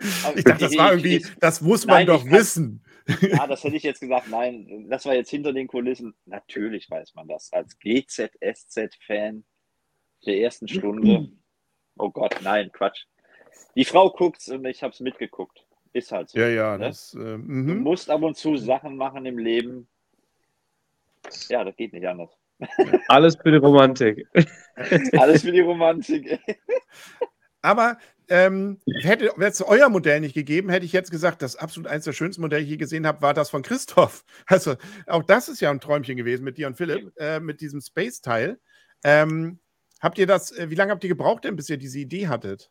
Ich dachte, das war irgendwie, das muss man Nein, doch kann- wissen. Ja, das hätte ich jetzt gesagt. Nein, das war jetzt hinter den Kulissen. Natürlich weiß man das. Als GZSZ-Fan der ersten Stunde. Oh Gott, nein, Quatsch. Die Frau guckt's und ich habe es mitgeguckt. Ist halt so. Ja, ja, Ne? das. Äh, Du mhm. musst ab und zu Sachen machen im Leben. Ja, das geht nicht anders. Alles für die Romantik. Alles für die Romantik. Aber ähm, hätte es euer Modell nicht gegeben, hätte ich jetzt gesagt, das absolut eines der schönsten Modelle, die ich je gesehen habe, war das von Christoph. Also auch das ist ja ein Träumchen gewesen mit dir und Philipp, äh, mit diesem Space-Teil. Ähm, habt ihr das, äh, wie lange habt ihr gebraucht denn, bis ihr diese Idee hattet?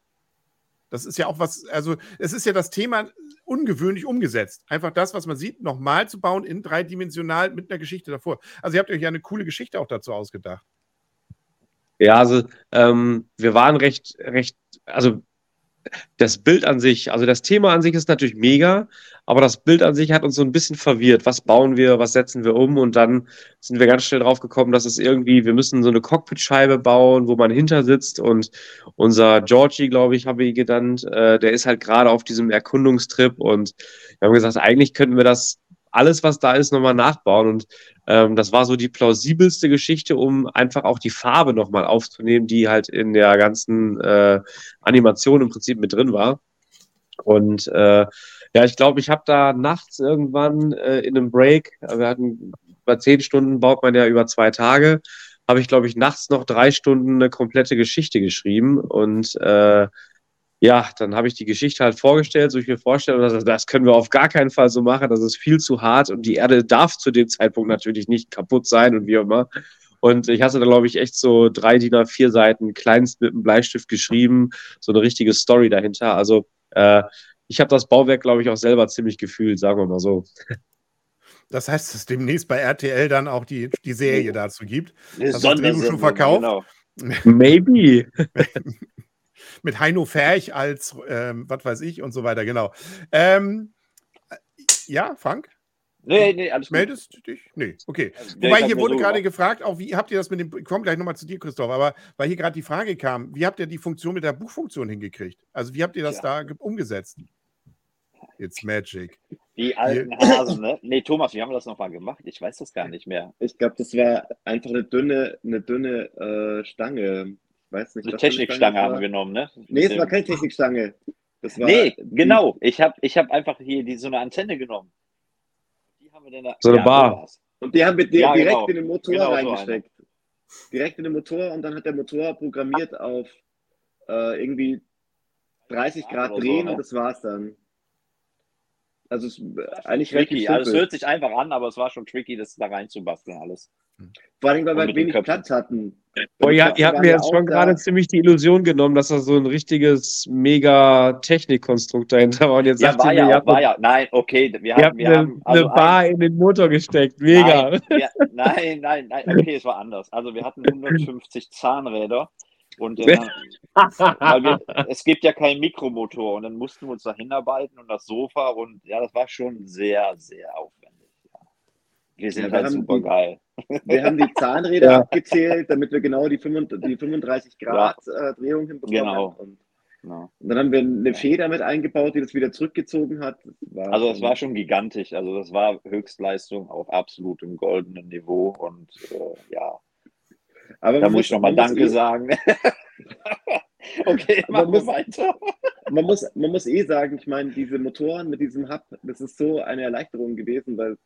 Das ist ja auch was, also es ist ja das Thema ungewöhnlich umgesetzt. Einfach das, was man sieht, nochmal zu bauen in dreidimensional mit einer Geschichte davor. Also ihr habt euch ja eine coole Geschichte auch dazu ausgedacht. Ja, also ähm, wir waren recht, recht, also das Bild an sich, also das Thema an sich ist natürlich mega, aber das Bild an sich hat uns so ein bisschen verwirrt. Was bauen wir, was setzen wir um? Und dann sind wir ganz schnell drauf gekommen, dass es irgendwie, wir müssen so eine Cockpitscheibe bauen, wo man hinter sitzt und unser Georgie, glaube ich, habe ich genannt, äh, der ist halt gerade auf diesem Erkundungstrip und wir haben gesagt, eigentlich könnten wir das alles, was da ist, nochmal nachbauen und ähm, das war so die plausibelste Geschichte, um einfach auch die Farbe nochmal aufzunehmen, die halt in der ganzen äh, Animation im Prinzip mit drin war. Und äh, ja, ich glaube, ich habe da nachts irgendwann äh, in einem Break, äh, wir hatten über zehn Stunden baut man ja über zwei Tage, habe ich, glaube ich, nachts noch drei Stunden eine komplette Geschichte geschrieben und äh, ja, dann habe ich die Geschichte halt vorgestellt, so ich mir vorstelle, das, das können wir auf gar keinen Fall so machen, das ist viel zu hart und die Erde darf zu dem Zeitpunkt natürlich nicht kaputt sein und wie auch immer. Und ich hatte da, glaube ich, echt so drei DIN A4 Seiten kleinst mit einem Bleistift geschrieben, so eine richtige Story dahinter. Also äh, ich habe das Bauwerk, glaube ich, auch selber ziemlich gefühlt, sagen wir mal so. Das heißt, dass es demnächst bei RTL dann auch die, die Serie dazu gibt. Hast du schon verkauft? Genau. Maybe. Mit Heino Ferch als, ähm, was weiß ich und so weiter, genau. Ähm, äh, ja, Frank? Nee, nee, alles gut. Meldest du dich? Nee, okay. Also, Wobei hier wurde so gerade gefragt, auch wie habt ihr das mit dem, ich komme gleich nochmal zu dir, Christoph, aber weil hier gerade die Frage kam, wie habt ihr die Funktion mit der Buchfunktion hingekriegt? Also wie habt ihr das Ja. da ge- umgesetzt? It's magic. Die alten Hasen, ne? Nee, Thomas, wie haben wir das nochmal gemacht? Ich weiß das gar nicht mehr. Ich glaube, das war einfach eine dünne, eine dünne äh, Stange. Ich weiß nicht. Eine Technikstange haben wir genommen, ne? Nee, es war keine Technikstange. Das war Nee, genau. Ich habe ich hab einfach hier die, so eine Antenne genommen. Die haben wir dann da, So eine Bar. war's. Und die haben wir Ja, direkt genau. in den Motor Genau so reingesteckt. direkt in den Motor und dann hat der Motor programmiert auf äh, irgendwie 30 Grad Oder so, drehen ne? und das war's dann. Also es ist eigentlich relativ Tricky. Also es hört sich einfach an, aber es war schon tricky, das da reinzubasteln alles. Vor allem, weil wir den wenig Köpfen. Platz hatten. Boah, ihr, ihr habt mir jetzt auch schon da. gerade ziemlich die Illusion genommen, dass da so ein richtiges mega Technikkonstrukt dahinter war. Und jetzt Ja, sagt war ihr mir, ihr ja, auch, habt, war ja. Nein, okay, wir haben, habt wir eine, haben also eine Bar in den Motor gesteckt. Mega. Nein, wir, nein, nein, nein, okay, es war anders. Also wir hatten 150 Zahnräder und äh, weil wir, es gibt ja keinen Mikromotor und dann mussten wir uns da hinarbeiten und das Sofa und ja, das war schon sehr, sehr aufwendig. Ja. Wir sind Ja, halt haben super die- geil. Wir haben die Zahnräder Ja. abgezählt, damit wir genau die, 35 die 35 Grad äh, Drehung hinbekommen. Genau. Und, Ja. und dann haben wir eine Feder mit eingebaut, die das wieder zurückgezogen hat. Das war Also es war schon gigantisch. Also das war Höchstleistung auf absolutem goldenen Niveau und äh, ja, Aber da man muss ich nochmal man Danke eh- sagen. okay, Man machen wir muss- weiter. man muss, man muss eh sagen, ich meine, diese Motoren mit diesem Hub, das ist so eine Erleichterung gewesen, weil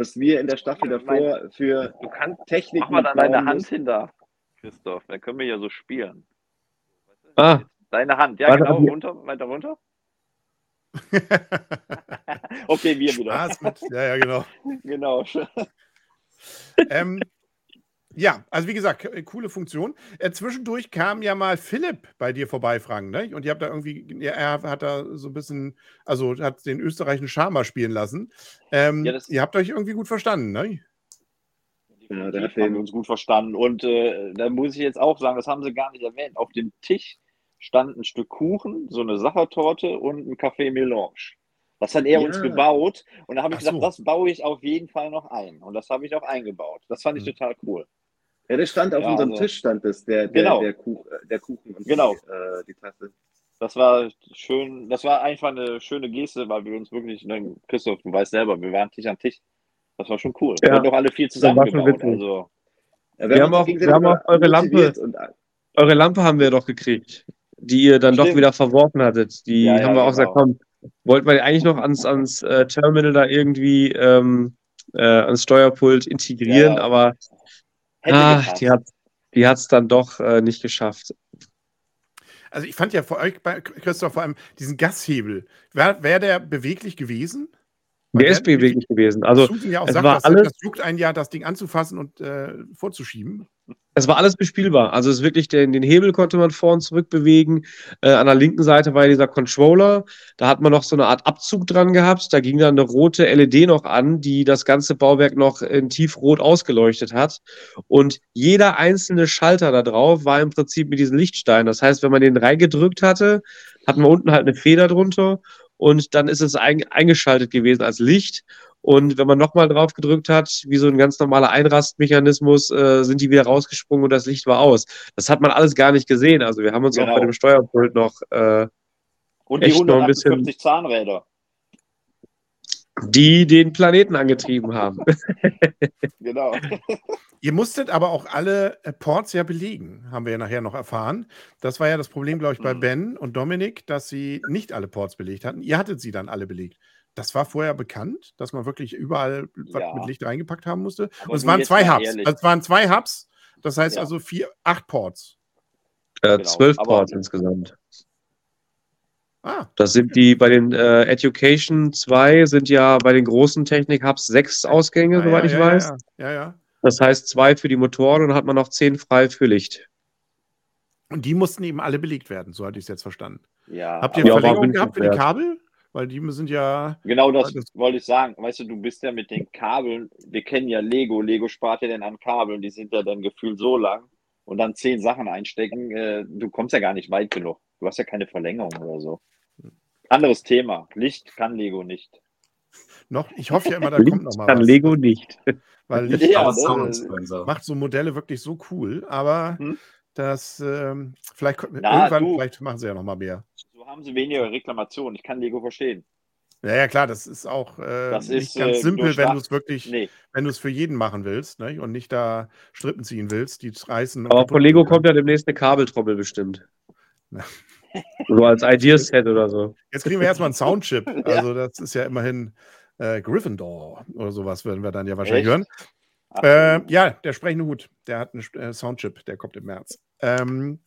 was wir in der Staffel davor für Du kannst Technik Mach mal da deine Hand mussten. hinter, Christoph. Dann können wir ja so spielen. Ah, Deine Hand, ja Warte, genau, runter, weiter runter. Okay, wir wieder. Spaß mit, ja, ja, genau. Genau. ähm, ja, also wie gesagt, coole Funktion. Äh, zwischendurch kam ja mal Philipp bei dir vorbei, Frank, ne? Und ihr habt da irgendwie, ja, er hat da so ein bisschen, also hat den österreichischen Charmer spielen lassen. Ähm, Ja, das- ihr habt euch irgendwie gut verstanden, ne? Ja, der hat haben den- wir uns gut verstanden. Und äh, da muss ich jetzt auch sagen, das haben sie gar nicht erwähnt. Auf dem Tisch stand ein Stück Kuchen, so eine Sachertorte und ein Café Melange. Das hat er Ja. uns gebaut. Und da habe ich Ach gesagt, so. das baue ich auf jeden Fall noch ein. Und das habe ich auch eingebaut. Das fand ich Mhm. total cool. Ja, das stand auf Ja, unserem also- Tisch, stand das, der, der, Genau. der, Kuch, äh, der Kuchen und Genau. die, äh, die Tasse. Das war schön, das war einfach eine schöne Geste, weil wir uns wirklich, ne, Christoph, du weißt selber, wir waren Tisch an Tisch. Das war schon cool. Ja. Wir haben doch alle viel war schon zusammengebaut. witzig. Also, Ja, Wir haben uns auch- wir haben auch eure Lampe- Und, eure Lampe haben wir doch gekriegt, die ihr dann doch Stimmt. wieder verworfen hattet. Die Ja, ja, haben wir auch gesagt, genau. komm, wollten wir eigentlich noch ans, ans äh, Terminal da irgendwie ähm, äh, ans Steuerpult integrieren, Ja. aber hätte ah, die hat die hat's dann doch äh, nicht geschafft. Also ich fand ja für euch, bei Christoph, vor allem diesen Gashebel. Wäre wär der beweglich gewesen? Der ist beweglich gewesen. Also ja auch es sagt, war dass, alles- das juckt ein Jahr, das Ding anzufassen und äh, vorzuschieben. Es war alles bespielbar. Also es ist wirklich den, den Hebel konnte man vor und zurück bewegen. Äh, an der linken Seite war ja dieser Controller. Da hat man noch so eine Art Abzug dran gehabt. Da ging dann eine rote LED noch an, die das ganze Bauwerk noch in tiefrot ausgeleuchtet hat. Und jeder einzelne Schalter da drauf war im Prinzip mit diesen Lichtsteinen. Das heißt, wenn man den reingedrückt hatte, hatten wir unten halt eine Feder drunter und dann ist es ein, eingeschaltet gewesen als Licht. Und wenn man nochmal drauf gedrückt hat, wie so ein ganz normaler Einrastmechanismus, äh, sind die wieder rausgesprungen und das Licht war aus. Das hat man alles gar nicht gesehen. Also wir haben uns auch Genau. bei dem Steuerpult noch äh, Und die echt noch ein bisschen- 158 Zahnräder. die den Planeten angetrieben haben. Genau. Ihr musstet aber auch alle äh, Ports ja belegen, haben wir ja nachher noch erfahren. Das war ja das Problem, glaube ich, bei Mhm. Ben und Dominik, dass sie nicht alle Ports belegt hatten. Ihr hattet sie dann alle belegt. Das war vorher bekannt, dass man wirklich überall was Ja. mit Licht reingepackt haben musste. Aber Und es waren zwei Hubs. ehrlich. Also es waren zwei Hubs. Das heißt Ja. also vier, acht Ports. Äh, Genau. Zwölf Aber- Ports insgesamt. Ah, Das sind die bei den äh, Education 2 sind ja bei den großen Technik-Hubs sechs Ausgänge, ah, soweit ja, ich ja, weiß. Ja, ja, ja. Das heißt zwei für die Motoren und dann hat man noch zehn frei für Licht. Und die mussten eben alle belegt werden, so hatte ich es jetzt verstanden. Ja, Habt ihr Ja, Verlängerung gehabt für die. Kabel? Weil die sind ja. Genau das Das- wollte ich sagen. Weißt du, du bist ja mit den Kabeln, wir kennen ja Lego, Lego spart ja dann an Kabeln, die sind ja dann gefühlt so lang und dann zehn Sachen einstecken, äh, du kommst ja gar nicht weit genug. Du hast ja keine Verlängerung oder so. Anderes Thema. Licht kann Lego nicht. Noch, ich hoffe ja immer, da kommt Licht noch mal kann was. Lego nicht. Weil Licht Ja, ne, Soundsponsor. macht so Modelle wirklich so cool, aber Hm? das ähm, vielleicht Na, irgendwann du. vielleicht machen sie ja noch mal mehr. So haben sie weniger Reklamationen. Ich kann Lego verstehen. Ja, ja, klar, das ist auch äh, Das nicht ist, ganz äh, simpel, wenn du es wirklich, Nee, wenn du es für jeden machen willst ne? und nicht da Strippen ziehen willst, die reißen. und Aber von Lego kommt ja demnächst eine Kabeltrommel bestimmt. So als Ideaset oder so. Jetzt kriegen wir erstmal einen Soundchip. Also, das ist ja immerhin äh, Gryffindor oder sowas, werden wir dann ja wahrscheinlich Echt? hören. Ach, Äh, ja, der sprechende Hut, der hat einen äh, Soundchip, der kommt im März. Ähm,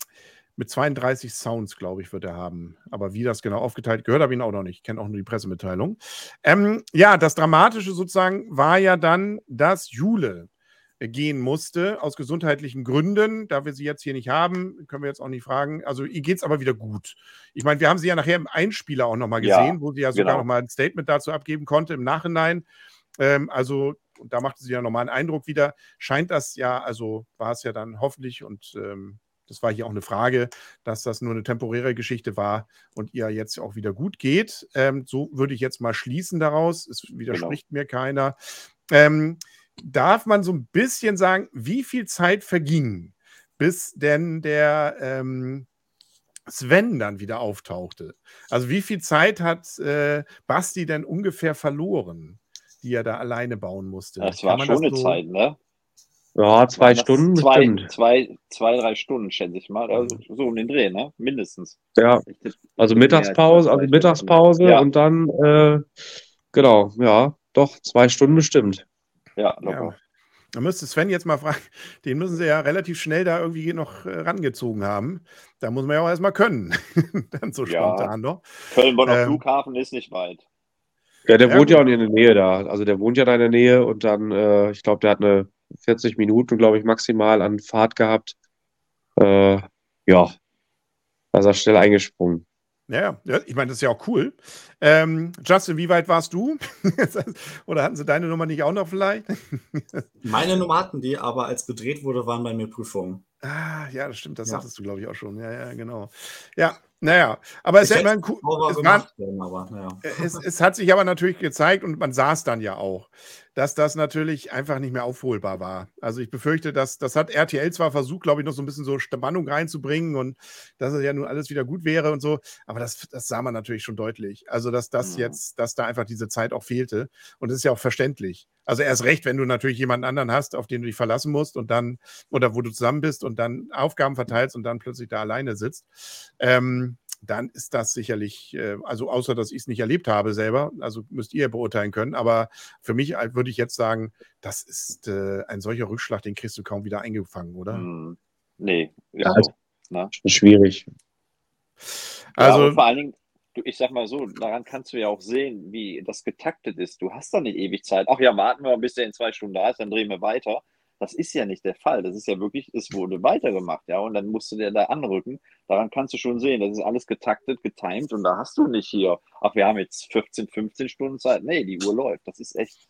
mit 32 Sounds, glaube ich, wird er haben. Aber wie das genau aufgeteilt gehört, habe ich ihn auch noch nicht. Ich kenne auch nur die Pressemitteilung. Ähm, ja, das Dramatische sozusagen war ja dann, dass Jule gehen musste aus gesundheitlichen Gründen. Da wir sie jetzt hier nicht haben, können wir jetzt auch nicht fragen. Also ihr geht es aber wieder gut. Ich meine, wir haben sie ja nachher im Einspieler auch nochmal Ja, gesehen, wo sie ja sogar genau. nochmal ein Statement dazu abgeben konnte im Nachhinein. Ähm, also, und da machte sie ja nochmal einen Eindruck wieder. Scheint das ja, also war es ja dann hoffentlich und ähm, das war hier auch eine Frage, dass das nur eine temporäre Geschichte war und ihr jetzt auch wieder gut geht. Ähm, so würde ich jetzt mal schließen daraus. Es widerspricht mir keiner. Ähm, darf man so ein bisschen sagen, wie viel Zeit verging, bis denn der ähm, Sven dann wieder auftauchte? Also wie viel Zeit hat äh, Basti denn ungefähr verloren, die er da alleine bauen musste? das Kann war man schon eine so- Zeit, ne? Ja, zwei Stunden Zwei, bestimmt. zwei, zwei, drei Stunden, schätze ich mal. Also so um den Dreh, ne? Mindestens. Ja, also Mittagspause, also. Mittagspause Ja. und dann, äh, genau, ja, doch, zwei Stunden bestimmt. Ja, Ja. locker. Da müsste Sven jetzt mal fragen, den müssen sie ja relativ schnell da irgendwie noch äh, rangezogen haben. Da muss man ja auch erstmal können. Dann so Ja. spontan noch. Köln-Bonner Ähm, Flughafen ist nicht weit. Ja, der Ja, wohnt ja auch gut. in der Nähe da. Also der wohnt ja da in der Nähe und dann, äh, ich glaube, der hat eine 40 Minuten, glaube ich, maximal an Fahrt gehabt. Äh, ja, da ist er schnell eingesprungen. Ja, ja, ich meine, das ist ja auch cool. Ähm, Justin, wie weit warst du? Oder hatten sie deine Nummer nicht auch noch vielleicht? Meine Nummer hatten die, aber als gedreht wurde, waren bei mir Prüfungen. ah, ja, das stimmt, das Ja. sagtest du, glaube ich, auch schon. Ja, ja, genau. Ja, naja, aber es, ja hätte immer ein cool, es, war, gemacht werden, aber naja. es, es hat sich aber natürlich gezeigt und man sah es dann ja auch, dass das natürlich einfach nicht mehr aufholbar war. Also ich befürchte, dass das hat RTL zwar versucht, glaube ich, noch so ein bisschen so Spannung reinzubringen und dass es ja nun alles wieder gut wäre und so, aber das, das sah man natürlich schon deutlich. Also dass das Ja. jetzt, dass da einfach diese Zeit auch fehlte und das ist ja auch verständlich. Also erst recht, wenn du natürlich jemanden anderen hast, auf den du dich verlassen musst und dann oder wo du zusammen bist und dann Aufgaben verteilst und dann plötzlich da alleine sitzt. Ähm, dann ist das sicherlich, äh, also außer dass ich es nicht erlebt habe selber, also müsst ihr beurteilen können, aber für mich äh, würde ich jetzt sagen, das ist äh, ein solcher Rückschlag, den kriegst du kaum wieder eingefangen, oder? Hm. Nee, Ja, so. also- Ne? Schon schwierig. Also, und vor allen Dingen, ich sag mal so, daran kannst du ja auch sehen, wie das getaktet ist. Du hast da nicht ewig Zeit. Ach ja, warten wir mal, bis der in zwei Stunden da ist, dann drehen wir weiter. Das ist ja nicht der Fall. Das ist ja wirklich, es wurde weitergemacht, ja, und dann musst du dir da anrücken. Daran kannst du schon sehen, das ist alles getaktet, getimed und da hast du nicht hier, ach, wir haben jetzt 14, 15 Stunden Zeit. Nee, die Uhr läuft. Das ist echt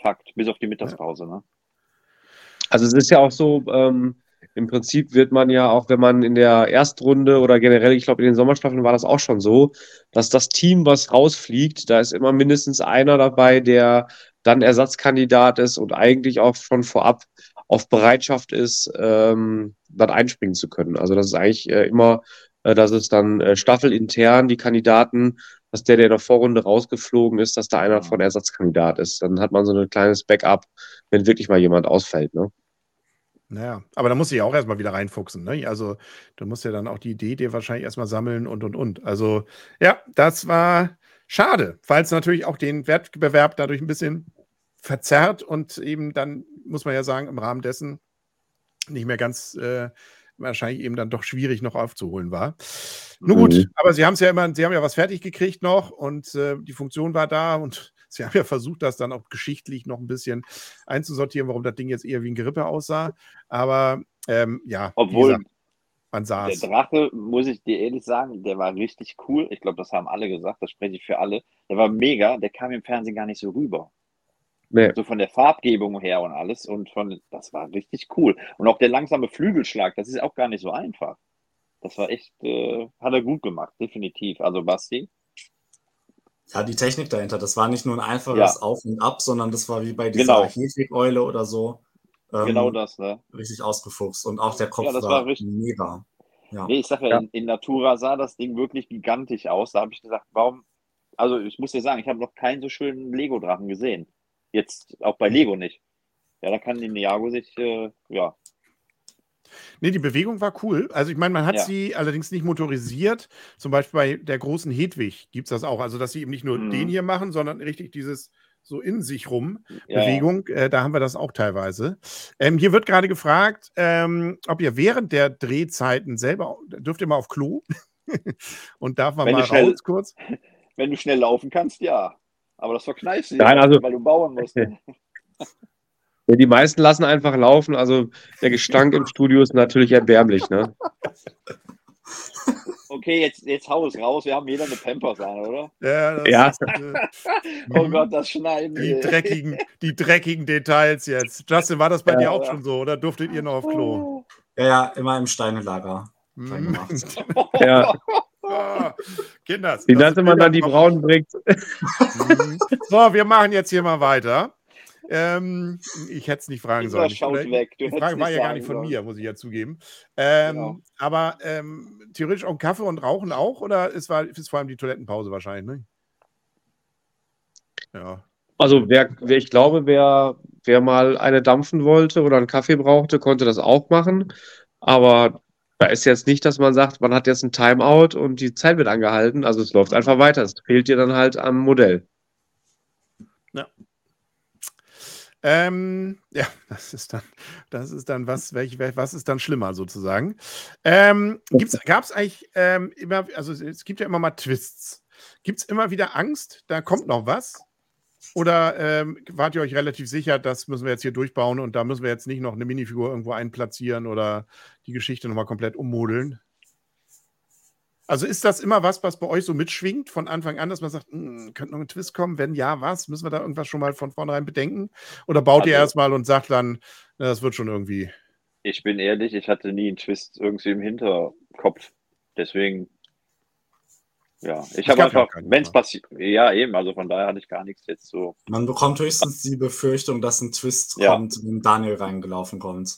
Fakt, bis auf die Mittagspause, ne? Also es ist ja auch so, ähm, im Prinzip wird man ja auch, wenn man in der Erstrunde oder generell, ich glaube in den Sommerstaffeln war das auch schon so, dass das Team, was rausfliegt, da ist immer mindestens einer dabei, der dann Ersatzkandidat ist und eigentlich auch schon vorab auf Bereitschaft ist, ähm, dann einspringen zu können. Also das ist eigentlich äh, immer, äh, dass es dann äh, staffelintern die Kandidaten, dass der, der in der Vorrunde rausgeflogen ist, dass da einer von Ersatzkandidat ist. Dann hat man so ein kleines Backup, wenn wirklich mal jemand ausfällt. Ne? naja, aber da musst du ja auch erstmal wieder reinfuchsen, ne? Also, du musst ja dann auch die Idee dir wahrscheinlich erstmal sammeln und und und. Also, ja, das war schade, weil es natürlich auch den Wettbewerb dadurch ein bisschen verzerrt und eben dann, muss man ja sagen, im Rahmen dessen nicht mehr ganz äh, wahrscheinlich eben dann doch schwierig noch aufzuholen war. Nun gut, mhm. aber sie haben es ja immer, sie haben ja was fertig gekriegt noch und äh, die Funktion war da und sie haben ja versucht, das dann auch geschichtlich noch ein bisschen einzusortieren, warum das Ding jetzt eher wie ein Gerippe aussah. Aber ähm, ja, obwohl gesagt, man sah Der Drache, muss ich dir ehrlich sagen, der war richtig cool. Ich glaube, das haben alle gesagt, das spreche ich für alle. Der war mega, der kam im Fernsehen gar nicht so rüber. Nee. So von der Farbgebung her und alles. Und von, das war richtig cool. Und auch der langsame Flügelschlag, das ist auch gar nicht so einfach. Das war echt, äh, hat er gut gemacht, definitiv. Also Basti. Ja, die Technik dahinter, das war nicht nur ein einfaches ja. Auf und Ab, sondern das war wie bei dieser genau. Eule oder so. Ähm, genau das, ne? Richtig ausgefuchst. Und auch der Kopf ja, das war, war richtig, mega. Ja. Nee, ich sag ja, ja. In, in, Natura sah das Ding wirklich gigantisch aus. Da habe ich gesagt, warum? Also, ich muss dir sagen, ich habe noch keinen so schönen Lego-Drachen gesehen. Jetzt auch bei Lego nicht. Ja, da kann die Niago sich, äh, ja. Nee, die Bewegung war cool. Also, ich meine, man hat ja. sie allerdings nicht motorisiert. Zum Beispiel bei der großen Hedwig gibt es das auch. Also, dass sie eben nicht nur mhm. den hier machen, sondern richtig dieses so in sich rum ja. Bewegung. Äh, da haben wir das auch teilweise. Ähm, hier wird gerade gefragt, ähm, ob ihr während der Drehzeiten selber, dürft ihr mal auf Klo und darf man wenn mal schnell, raus kurz? Wenn du schnell laufen kannst, ja. Aber das verkneifst du Nein, also, weil du bauen musst. Ja, die meisten lassen einfach laufen. Also der Gestank im Studio ist natürlich erbärmlich. Ne? Okay, jetzt, jetzt hau es raus. Wir haben jeder eine Pampers an, oder? Ja. ja. Ist, äh, oh Gott, das Schneiden. Die dreckigen, die dreckigen Details jetzt. Justin, war das bei ja, dir auch ja. schon so oder durftet ihr noch auf Klo? Ja, ja, immer im Steinelager. Mhm. ja. Oh, Kinders. Wie nannte man dann die braunen Bricks? Mhm. so, wir machen jetzt hier mal weiter. Ähm, ich hätte es nicht fragen sollen. Schaut weg. die Frage war ja gar nicht von sollen. mir, muss ich ja zugeben. Ähm, genau. Aber ähm, theoretisch auch Kaffee und Rauchen auch? Oder ist, war, ist vor allem die Toilettenpause wahrscheinlich? Ne? Ja. Also wer, wer, ich glaube, wer, wer mal eine dampfen wollte oder einen Kaffee brauchte, konnte das auch machen. Aber da ist jetzt nicht, dass man sagt, man hat jetzt ein Timeout und die Zeit wird angehalten. Also es läuft einfach weiter. Es fehlt dir dann halt am Modell. Ja. Ähm, ja, das ist dann, das ist dann was, welch, was ist dann schlimmer sozusagen? Ähm, Gab es eigentlich ähm, immer, also es gibt ja immer mal Twists. Gibt es immer wieder Angst, da kommt noch was? Oder ähm, wart ihr euch relativ sicher, das müssen wir jetzt hier durchbauen und da müssen wir jetzt nicht noch eine Minifigur irgendwo einplatzieren oder die Geschichte nochmal komplett ummodeln? Also ist das immer was, was bei euch so mitschwingt von Anfang an, dass man sagt, hm, könnte noch ein Twist kommen? Wenn ja, was? Müssen wir da irgendwas schon mal von vornherein bedenken? Oder baut also, ihr erstmal und sagt dann, na, das wird schon irgendwie? Ich bin ehrlich, ich hatte nie einen Twist irgendwie im Hinterkopf. Deswegen, ja, ich habe einfach, wenn es passiert, ja eben, also von daher hatte ich gar nichts jetzt so. Man bekommt höchstens die Befürchtung, dass ein Twist ja. kommt, wenn Daniel reingelaufen kommt.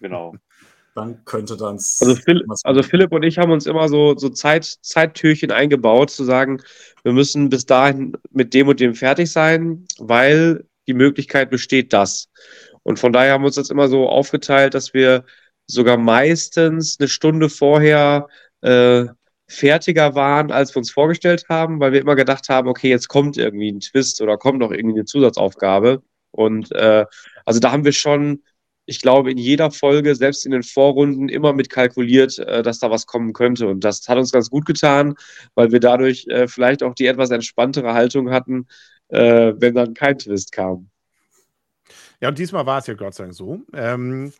Genau dann könnte dann. Also, Phil, also Philipp und ich haben uns immer so, so Zeit, Zeittürchen eingebaut, zu sagen, wir müssen bis dahin mit dem und dem fertig sein, weil die Möglichkeit besteht, das. Und von daher haben wir uns das immer so aufgeteilt, dass wir sogar meistens eine Stunde vorher äh, fertiger waren, als wir uns vorgestellt haben, weil wir immer gedacht haben, okay, jetzt kommt irgendwie ein Twist oder kommt noch irgendwie eine Zusatzaufgabe. Und äh, also da haben wir schon ich glaube, in jeder Folge, selbst in den Vorrunden, immer mit kalkuliert, äh, dass da was kommen könnte. Und das hat uns ganz gut getan, weil wir dadurch äh, vielleicht auch die etwas entspanntere Haltung hatten, äh, wenn dann kein Twist kam. Ja, und diesmal war es ja Gott sei Dank so. Ähm,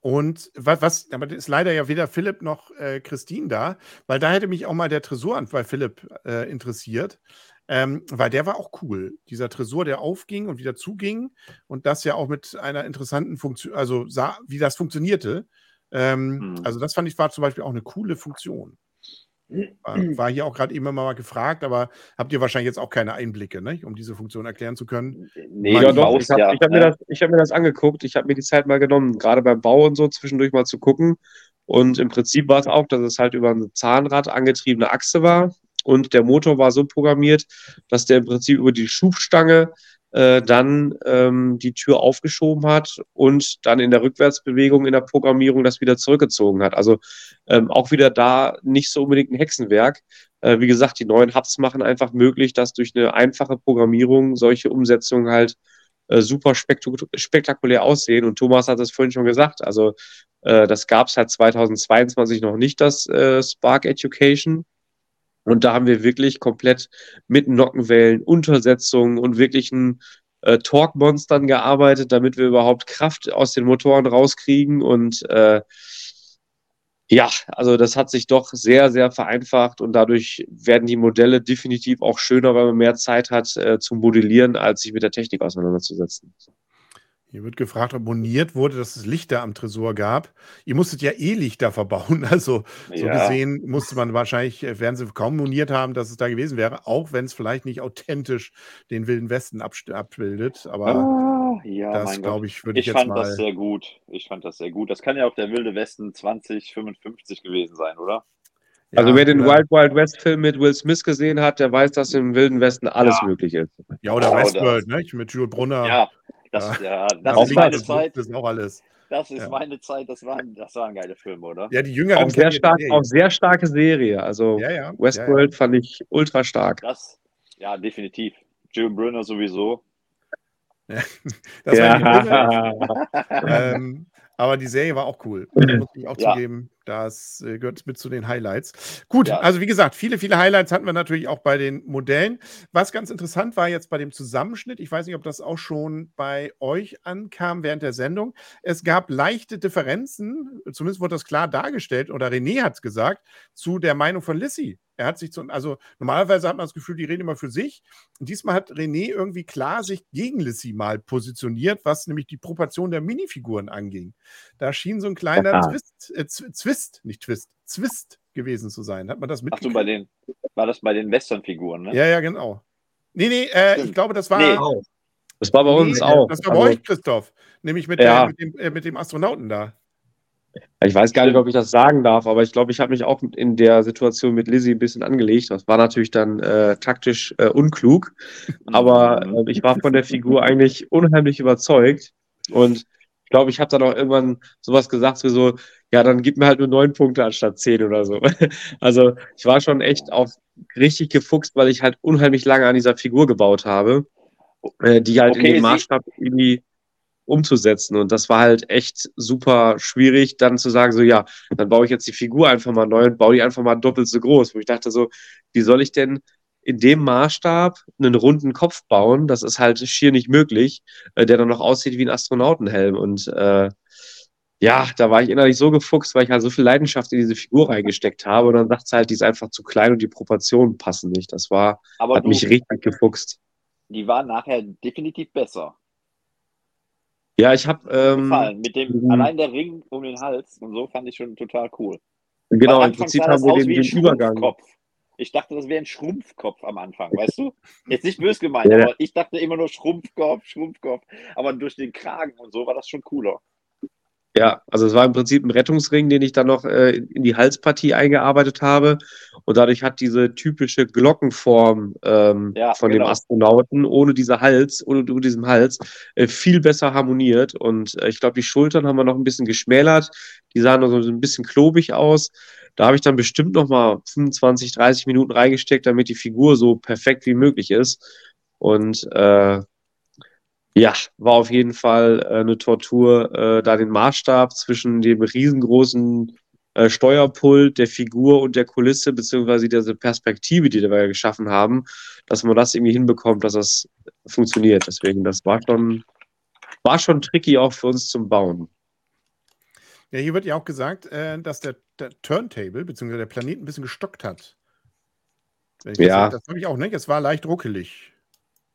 und was, was, aber ist leider ja weder Philipp noch äh, Christine da, weil da hätte mich auch mal der Tresorant bei Philipp äh, interessiert. Ähm, weil der war auch cool. Dieser Tresor, der aufging und wieder zuging und das ja auch mit einer interessanten Funktion, also sah, wie das funktionierte. Ähm, mhm. Also, das fand ich war zum Beispiel auch eine coole Funktion. War, war hier auch gerade eben mal gefragt, aber habt ihr wahrscheinlich jetzt auch keine Einblicke, ne, um diese Funktion erklären zu können? Nee, ja, doch, ich habe ja, hab mir, das, hab mir das angeguckt. Ich habe mir die Zeit mal genommen, gerade beim Bau und so zwischendurch mal zu gucken. Und im Prinzip war es auch, dass es halt über ein Zahnrad angetriebene Achse war und der Motor war so programmiert, dass der im Prinzip über die Schubstange äh, dann ähm, die Tür aufgeschoben hat und dann in der Rückwärtsbewegung in der Programmierung das wieder zurückgezogen hat. Also ähm, auch wieder da nicht so unbedingt ein Hexenwerk. Äh, wie gesagt, die neuen Hubs machen einfach möglich, dass durch eine einfache Programmierung solche Umsetzungen halt äh, super spektakulär aussehen. Und Thomas hat das vorhin schon gesagt. Also Äh, das gab es halt 2022 noch nicht, das äh, Spark Education. Und da haben wir wirklich komplett mit Nockenwellen, Untersetzungen und wirklichen äh, Torque-Monstern gearbeitet, damit wir überhaupt Kraft aus den Motoren rauskriegen. Und äh, ja, also das hat sich doch sehr, sehr vereinfacht und dadurch werden die Modelle definitiv auch schöner, weil man mehr Zeit hat äh, zu modellieren, als sich mit der Technik auseinanderzusetzen. Hier wird gefragt, ob moniert wurde, dass es Lichter am Tresor gab. Ihr musstet ja eh Lichter verbauen. Also so Ja. gesehen musste man wahrscheinlich, äh, werden sie kaum moniert haben, dass es da gewesen wäre, auch wenn es vielleicht nicht authentisch den Wilden Westen abbildet. Aber Ah, ja, das, glaube ich, würde ich Ich jetzt fand das mal. sehr gut. Ich fand das sehr gut. Das kann ja auch der Wilde Westen 2055 gewesen sein, oder? Also Ja, wer den oder, Wild Wild West Film mit Will Smith gesehen hat, der weiß, dass im Wilden Westen alles Ja. möglich ist. ja, oder Ja, oder- Westworld, ne? Mit Jules Brunner. Ja, das, ja, das ist meine das. Zeit. Das ist auch alles. Das ist Ja. meine Zeit. Das waren, das waren geile Filme, oder? Ja, die Jüngeren Auch sehr, stark, die auch sehr starke Serie. Also Ja, ja. Westworld fand ich ultra stark. Das, ja, definitiv. Jules Brunner sowieso. Ja, ja. Das war die Filme. ja. ähm, aber die Serie war auch cool. Das muss ich auch Ja. zugeben. Das äh, gehört mit zu den Highlights. Gut, Ja. also wie gesagt, viele, viele Highlights hatten wir natürlich auch bei den Modellen. Was ganz interessant war jetzt bei dem Zusammenschnitt, ich weiß nicht, ob das auch schon bei euch ankam während der Sendung. Es gab leichte Differenzen, zumindest wurde das klar dargestellt, oder René hat es gesagt, zu der Meinung von Lissy. Er hat sich zu, also normalerweise hat man das Gefühl, die reden immer für sich. Und diesmal hat René irgendwie klar sich gegen Lissy mal positioniert, was nämlich die Proportion der Minifiguren anging. Da schien so ein kleiner Aha. Twist, äh, Zwist, nicht Twist, Zwist gewesen zu sein. Hat man das Ach mitgekriegt? so, bei den, war das bei den Western-Figuren, ne? Ja, ja, genau. Nee, nee, äh, ich glaube, das war. Nee. Das war bei uns Nee, auch. Das war bei Also, euch, Christoph. Nämlich mit, Ja. der, mit, dem, äh, mit dem Astronauten da. Ich weiß gar nicht, ob ich das sagen darf, aber ich glaube, ich habe mich auch in der Situation mit Lizzie ein bisschen angelegt. Das war natürlich dann äh, taktisch äh, unklug, aber äh, ich war von der Figur eigentlich unheimlich überzeugt. Und ich glaube, ich habe dann auch irgendwann sowas gesagt, wie so, ja, dann gib mir halt nur neun Punkte anstatt zehn oder so. Also ich war schon echt auch richtig gefuchst, weil ich halt unheimlich lange an dieser Figur gebaut habe, äh, die halt in Okay, dem sie- Maßstab irgendwie umzusetzen. Und das war halt echt super schwierig, dann zu sagen, so ja, dann baue ich jetzt die Figur einfach mal neu und baue die einfach mal doppelt so groß. Wo ich dachte so, wie soll ich denn in dem Maßstab einen runden Kopf bauen? Das ist halt schier nicht möglich, äh, der dann noch aussieht wie ein Astronautenhelm. Und äh, ja, da war ich innerlich so gefuchst, weil ich halt so viel Leidenschaft in diese Figur reingesteckt habe. Und dann sagt sie halt, die ist einfach zu klein und die Proportionen passen nicht. Das war, Aber hat du, mich richtig gefuchst. die waren nachher definitiv besser. Ja, ich habe ähm, Gefallen. Mit dem, allein der Ring um den Hals und so fand ich schon total cool. genau Weil im Prinzip haben wir den, den Übergang. Ich dachte, das wäre ein Schrumpfkopf am Anfang, weißt du? Jetzt nicht böse gemeint, Ja. aber ich dachte immer nur Schrumpfkopf, Schrumpfkopf. Aber durch den Kragen und so war das schon cooler. Ja, also es war im Prinzip ein Rettungsring, den ich dann noch äh, in die Halspartie eingearbeitet habe. Und dadurch hat diese typische Glockenform ähm, Ja, von dem genau. Astronauten ohne diese Hals, ohne, ohne diesen Hals, äh, viel besser harmoniert. Und äh, ich glaube, die Schultern haben wir noch ein bisschen geschmälert. Die sahen noch so ein bisschen klobig aus. Da habe ich dann bestimmt noch mal 25, 30 Minuten reingesteckt, damit die Figur so perfekt wie möglich ist. Und äh, ja, war auf jeden Fall äh, eine Tortur, äh, da den Maßstab zwischen dem riesengroßen äh, Steuerpult, der Figur und der Kulisse, beziehungsweise diese Perspektive, die wir geschaffen haben, dass man das irgendwie hinbekommt, dass das funktioniert. Deswegen, das war schon, war schon tricky auch für uns zum Bauen. Ja, hier wird ja auch gesagt, äh, dass der, der Turntable bzw. der Planet ein bisschen gestockt hat. Ja. Das, das habe ich auch nicht. Es war leicht ruckelig.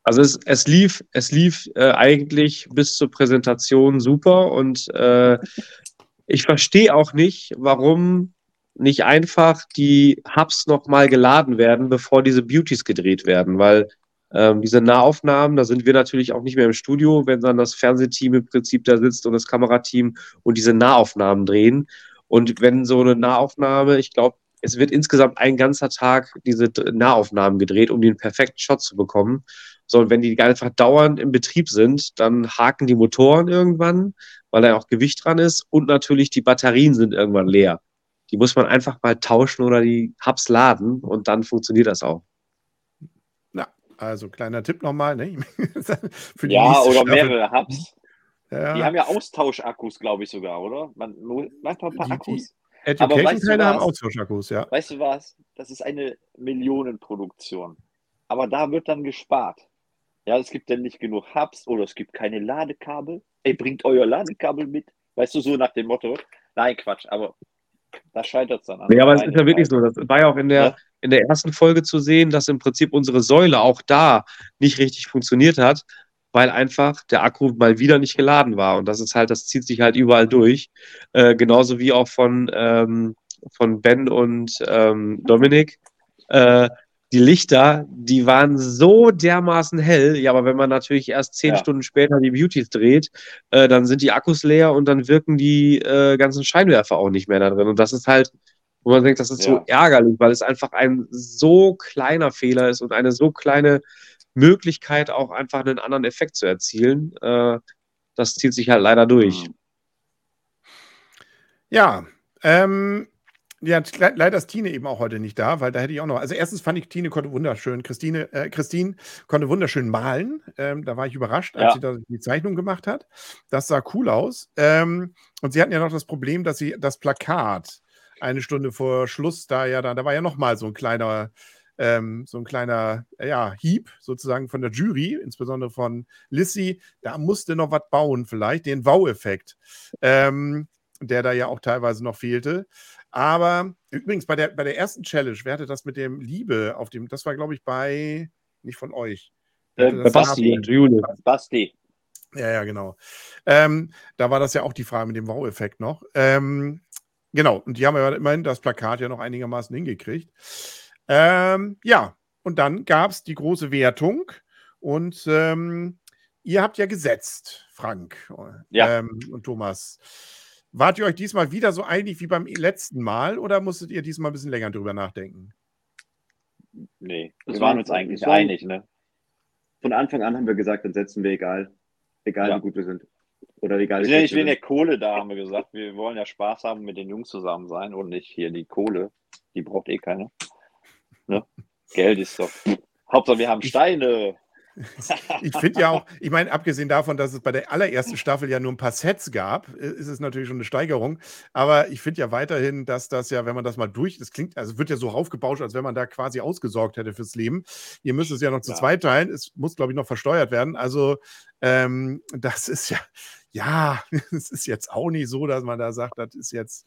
Also es, es lief, es lief äh, eigentlich bis zur Präsentation super und äh, ich verstehe auch nicht, warum nicht einfach die Hubs nochmal geladen werden, bevor diese Beauties gedreht werden, weil ähm, diese Nahaufnahmen, da sind wir natürlich auch nicht mehr im Studio, wenn dann das Fernsehteam im Prinzip da sitzt und das Kamerateam und diese Nahaufnahmen drehen. Und wenn so eine Nahaufnahme, ich glaube, es wird insgesamt ein ganzer Tag diese Nahaufnahmen gedreht, um den perfekten Shot zu bekommen. So, und wenn die einfach dauernd im Betrieb sind, dann haken die Motoren irgendwann, weil da auch Gewicht dran ist und natürlich die Batterien sind irgendwann leer. Die muss man einfach mal tauschen oder die Hubs laden und dann funktioniert das auch. Also kleiner Tipp nochmal, ne? Für die Ja, oder Staffel. mehrere Hubs. Ja. Die haben ja Austauschakkus, glaube ich sogar, oder? Man, manchmal ein paar Akkus. Education Aber weißt du Teile haben? Austauschakkus, ja. Weißt du was? Das ist eine Millionenproduktion. Aber da wird dann gespart. Ja, es gibt dann nicht genug Hubs oder es gibt keine Ladekabel. Ey, bringt euer Ladekabel mit. Weißt du, so nach dem Motto. Nein, Quatsch, aber da scheitert es dann. an Nee, aber es ist ja wirklich so. Das war ja auch in der, Ja. in der ersten Folge zu sehen, dass im Prinzip unsere Säule auch da nicht richtig funktioniert hat, weil einfach der Akku mal wieder nicht geladen war. Und das ist halt, das zieht sich halt überall durch. Äh, genauso wie auch von, ähm, von Ben und ähm, Dominik. Äh, die Lichter, die waren so dermaßen hell. Ja, aber wenn man natürlich erst zehn Ja. Stunden später die Beauties dreht, äh, dann sind die Akkus leer und dann wirken die äh, ganzen Scheinwerfer auch nicht mehr da drin. Und das ist halt, wo man denkt, das ist so Ja. ärgerlich, weil es einfach ein so kleiner Fehler ist und eine so kleine Möglichkeit, auch einfach einen anderen Effekt zu erzielen. Äh, das zieht sich halt leider durch. Mhm. Ja, ähm, ja, le- leider ist Tine eben auch heute nicht da, weil da hätte ich auch noch. Also erstens fand ich, Tine konnte wunderschön, Christine, äh, Christine konnte wunderschön malen. Ähm, da war ich überrascht, als Ja. sie da die Zeichnung gemacht hat. Das sah cool aus. Ähm, und sie hatten ja noch das Problem, dass sie das Plakat eine Stunde vor Schluss da ja, da, da war ja noch mal so ein kleiner, ähm, so ein kleiner, ja, Hieb sozusagen von der Jury, insbesondere von Lissy. Da musste noch was bauen, vielleicht, den Wow-Effekt. Ähm, der da ja auch teilweise noch fehlte. Aber übrigens, bei der, bei der ersten Challenge, wer hatte das mit dem Liebe auf dem, das war, glaube ich, bei, nicht von euch. Äh, Basti und Jule. Basti. Ja, ja, genau. Ähm, da war das ja auch die Frage mit dem Wow-Effekt noch. Ähm, genau, und die haben ja immerhin das Plakat ja noch einigermaßen hingekriegt. Ähm, ja, und dann gab es die große Wertung und ähm, ihr habt ja gesetzt, Frank Ja. ähm, und Thomas. Wart ihr euch diesmal wieder so einig wie beim letzten Mal oder musstet ihr diesmal ein bisschen länger drüber nachdenken? Nee, Das wir war- waren uns eigentlich das war- einig, ne? Von Anfang an haben wir gesagt, dann setzen wir egal. Egal Ja. wie gut wir sind. Oder egal Wir wie sind ja nicht wegen der Kohle da, haben wir gesagt. Wir wollen ja Spaß haben, mit den Jungs zusammen sein und nicht hier die Kohle. Die braucht eh keiner. Ne? Geld ist doch. Hauptsache, wir haben Steine. Ich finde ja auch, ich meine, abgesehen davon, dass es bei der allerersten Staffel ja nur ein paar Sets gab, äh, ist es natürlich schon eine Steigerung. Aber ich finde ja weiterhin, dass das ja, wenn man das mal durch, das klingt, also es wird ja so aufgebauscht, als wenn man da quasi ausgesorgt hätte fürs Leben. Ihr müsst es ja noch zu Ja. zweit teilen. Es muss, glaube ich, noch versteuert werden. Also, ähm, das ist ja, ja, es ist jetzt auch nicht so, dass man da sagt, das ist jetzt,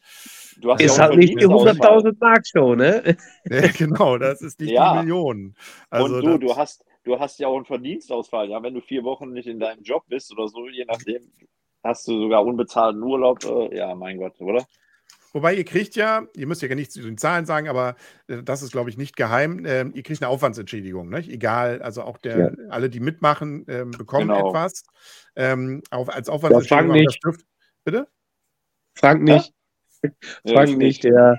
Du hast Ist ja halt nicht die Verdienstausfall. 100.000 Mark Show, ne? ja, genau, das ist nicht Ja. die Millionen. Also und du, das- du hast, du hast ja auch einen Verdienstausfall. Ja, wenn du vier Wochen nicht in deinem Job bist oder so, je nachdem, hast du sogar unbezahlten Urlaub. Äh, ja, mein Gott, oder? Wobei ihr kriegt ja, ihr müsst ja gar nichts zu den Zahlen sagen, aber äh, das ist, glaube ich, nicht geheim. Ähm, ihr kriegt eine Aufwandsentschädigung, nicht? Egal, also auch der, alle, die mitmachen, ähm, bekommen Genau. etwas. Ähm, auf, als Aufwandsentschädigung. aber nicht. bitte? Frank nicht. Ja, Frank ich nicht, der,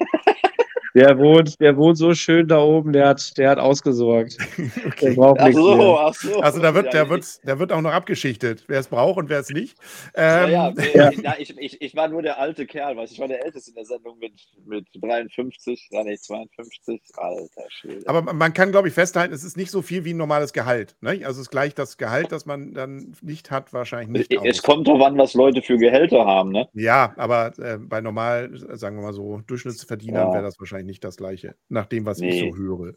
der, wohnt, der wohnt so schön da oben, der hat, der hat ausgesorgt. Der Okay. braucht Ach so, mehr. ach so. Also da wird, der wird, der wird auch noch abgeschichtet, wer es braucht und wer es nicht. Ähm, ja, Ja. ja. ja ich, ich, ich war nur der alte Kerl, weißt ich war der Älteste in der Sendung mit, mit 53, ja, nee, 52. Alter Schwede. Aber man- kann, glaube ich, festhalten, es ist nicht so viel wie ein normales Gehalt. Ne? Also es ist gleich das Gehalt, das man dann nicht hat, wahrscheinlich nicht. es aus. kommt drauf an, was Leute für Gehälter haben, ne? Ja, aber äh, bei normal, äh, sagen wir mal so, Durchschnittsverdienern Ja. wäre das wahrscheinlich nicht das gleiche, nach dem, was ich Nee. so höre.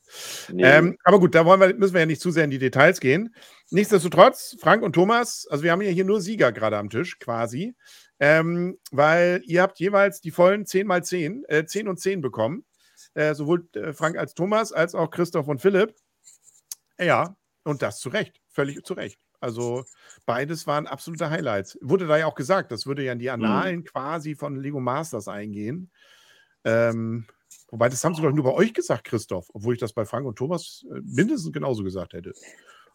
Nee. Ähm, aber gut, da wollen wir, müssen wir ja nicht zu sehr in die Details gehen. Nichtsdestotrotz, Frank und Thomas, also wir haben ja hier nur Sieger gerade am Tisch, quasi, ähm, weil ihr habt jeweils die vollen 10 mal 10, äh, 10 und 10 bekommen. Äh, sowohl äh, Frank als Thomas, als auch Christoph und Philipp. Ja, und das zu Recht, völlig zu Recht. Also beides waren absolute Highlights. Wurde da ja auch gesagt, das würde ja in die Annalen quasi von Lego Masters eingehen. Ähm, wobei, das haben sie doch nur bei euch gesagt, Christoph, obwohl ich das bei Frank und Thomas äh, mindestens genauso gesagt hätte.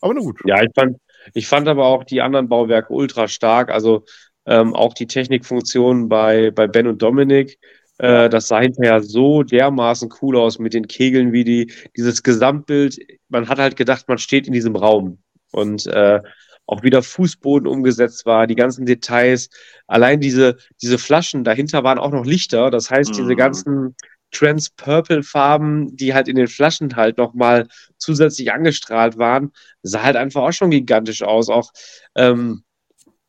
Aber na gut. Ja, ich fand, ich fand aber auch die anderen Bauwerke ultra stark. Also ähm, auch die Technikfunktionen bei, bei Ben und Dominik. Äh, das sah hinterher so dermaßen cool aus mit den Kegeln, wie die, dieses Gesamtbild. Man hat halt gedacht, man steht in diesem Raum. Und äh, auch wieder Fußboden umgesetzt war, die ganzen Details. Allein diese, diese Flaschen, dahinter waren auch noch Lichter. Das heißt, diese Mhm. ganzen Trans-Purple-Farben, die halt in den Flaschen halt nochmal zusätzlich angestrahlt waren, sah halt einfach auch schon gigantisch aus. Auch ähm,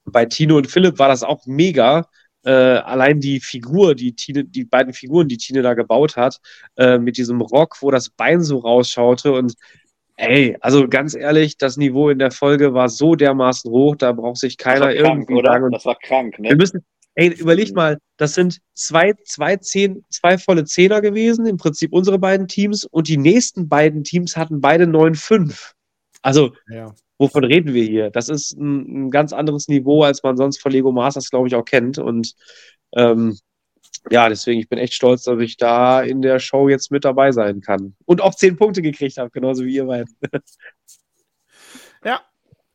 bei Tino und Philipp war das auch mega. Äh, allein die Figur, die Tine, die beiden Figuren, die Tine da gebaut hat, äh, mit diesem Rock, wo das Bein so rausschaute und ey, also ganz ehrlich, das Niveau in der Folge war so dermaßen hoch, da braucht sich keiner das war krank, irgendwie oder? sagen. Das war krank, ne? wir müssen, ey, überlegt mal, das sind zwei, zwei, Zehn, zwei volle Zehner gewesen, im Prinzip unsere beiden Teams, und die nächsten beiden Teams hatten beide 9-5. Also, Ja. wovon reden wir hier? Das ist ein, ein ganz anderes Niveau, als man sonst von Lego Masters, glaube ich, auch kennt. Und ähm, ja, deswegen, ich bin echt stolz, dass ich da in der Show jetzt mit dabei sein kann. Und auch zehn Punkte gekriegt habe, genauso wie ihr beiden. Ja.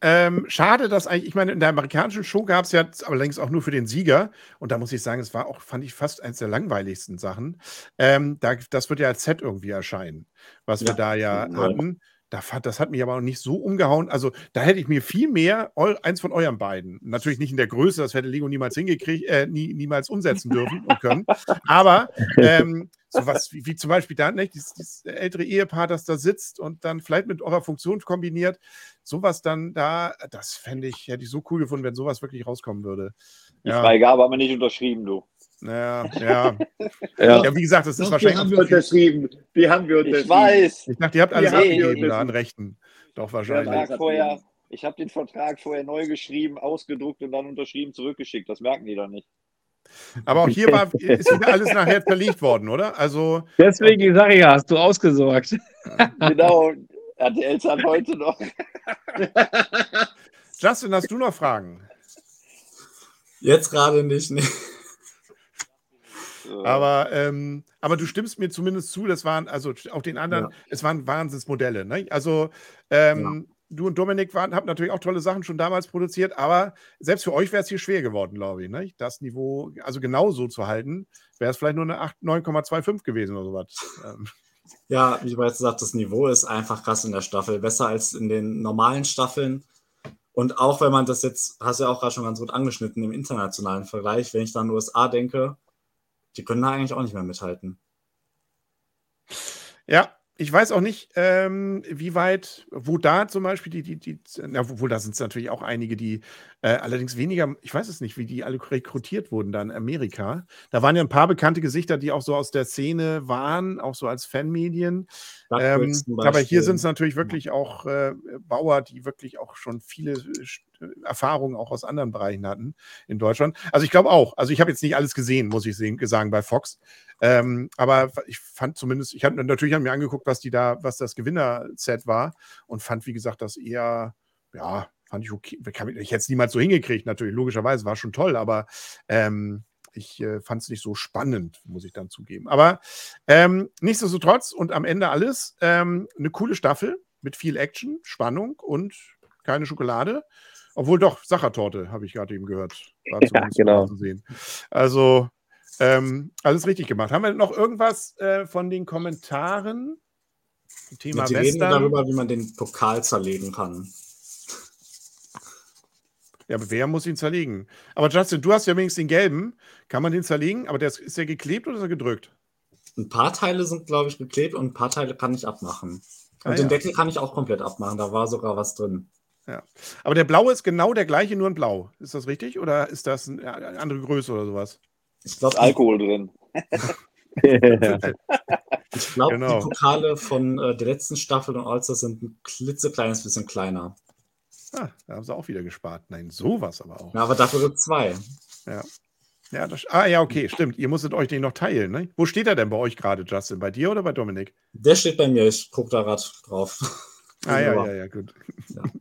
Ähm, schade, dass eigentlich, ich meine, in der amerikanischen Show gab es ja allerdings auch nur für den Sieger. Und da muss ich sagen, es war auch, fand ich, fast eines der langweiligsten Sachen. Ähm, da, das wird ja als Set irgendwie erscheinen, was wir Ja. da ja Ja. hatten. Das hat mich aber auch nicht so umgehauen. Also, da hätte ich mir viel mehr eu, eins von euren beiden. Natürlich nicht in der Größe, das hätte Lego niemals hingekriegt, äh, nie, niemals umsetzen dürfen und können. Aber ähm, sowas wie, wie zum Beispiel da, ne, dieses, dieses ältere Ehepaar, das da sitzt und dann vielleicht mit eurer Funktion kombiniert, sowas dann da, das fände ich, hätte ich so cool gefunden, wenn sowas wirklich rauskommen würde. Die Ja, Freigabe haben wir nicht unterschrieben, du. Ja, ja. Ja. ja, wie gesagt, das ist Doch, die wahrscheinlich. haben auch wir unterschrieben. Die haben wir Ich unterschrieben. weiß. ich dachte, ihr habt alles abgegeben da an Rechten. Doch, wahrscheinlich. Vorher, ich habe den Vertrag vorher neu geschrieben, ausgedruckt und dann unterschrieben, zurückgeschickt. Das merken die doch nicht. Aber auch hier war, ist wieder alles nachher zerlegt worden, oder? Also, Deswegen sage ich ja, hast du ausgesorgt. Genau. RTL hat heute noch. Justin, hast du noch Fragen? Jetzt gerade nicht. Nee. Äh, Aber, ähm, aber du stimmst mir zumindest zu, das waren, also auch den anderen, Ja. es waren Wahnsinnsmodelle. Ne? Also ähm, du und Dominik waren, habt natürlich auch tolle Sachen schon damals produziert, aber selbst für euch wäre es hier schwer geworden, glaube ich. Ne? Das Niveau, also genau so zu halten, wäre es vielleicht nur eine 8 9,25 gewesen oder sowas. Ähm, Ja, wie bereits gesagt, das Niveau ist einfach krass in der Staffel. Besser als in den normalen Staffeln. Und auch wenn man das jetzt, hast du ja auch gerade schon ganz gut angeschnitten im internationalen Vergleich, wenn ich dann an USA denke, die können da eigentlich auch nicht mehr mithalten. Ja, ich weiß auch nicht, ähm, wie weit, wo da zum Beispiel die, die, die, na, obwohl da sind es natürlich auch einige, die äh, allerdings weniger, ich weiß es nicht, wie die alle rekrutiert wurden da in Amerika. Da waren ja ein paar bekannte Gesichter, die auch so aus der Szene waren, auch so als Fanmedien. Ähm, aber hier sind es natürlich wirklich auch äh, Bauer, die wirklich auch schon viele äh, Erfahrungen auch aus anderen Bereichen hatten in Deutschland. Also ich glaube auch, also ich habe jetzt nicht alles gesehen, muss ich sagen, bei Fox. Ähm, aber ich fand zumindest, ich habe natürlich hab mir angeguckt, was die da, was das Gewinner-Set war und fand, wie gesagt, das eher, ja, fand ich okay. Ich hätte es niemals so hingekriegt, natürlich, logischerweise, war schon toll, aber ähm, ich äh, fand es nicht so spannend, muss ich dann zugeben. Aber ähm, nichtsdestotrotz und am Ende alles ähm, eine coole Staffel mit viel Action, Spannung und keine Schokolade. Obwohl doch, Sachertorte, habe ich gerade eben gehört. War Ja, genau. zu sehen. Also, ähm, alles richtig gemacht. Haben wir noch irgendwas äh, von den Kommentaren? zum Thema Ja, die reden Western? darüber, wie man den Pokal zerlegen kann. Ja, aber wer muss ihn zerlegen? Aber Justin, du hast ja wenigstens den gelben. Kann man den zerlegen? Aber der ist, ist der geklebt oder ist er gedrückt? Ein paar Teile sind, glaube ich, geklebt und ein paar Teile kann ich abmachen. Und Ah, den ja. Deckel kann ich auch komplett abmachen. Da war sogar was drin. Aber der blaue ist genau der gleiche, nur in blau. Ist das richtig? Oder ist das eine eine andere Größe oder sowas? Ich glaube, Alkohol drin. ich glaub, Genau. die Pokale von äh, der letzten Staffel und Allstars sind ein klitzekleines bisschen kleiner. Ah, da haben sie auch wieder gespart. Nein, sowas aber auch. Ja, aber dafür gibt es zwei. Ja, das, ah, ja, okay, stimmt. Ihr musstet euch den noch teilen, ne? Wo steht er denn bei euch gerade, Justin? Bei dir oder bei Dominik? Der steht bei mir. Ich gucke da gerade drauf. Ah, ja, ja, ja, gut. Ja.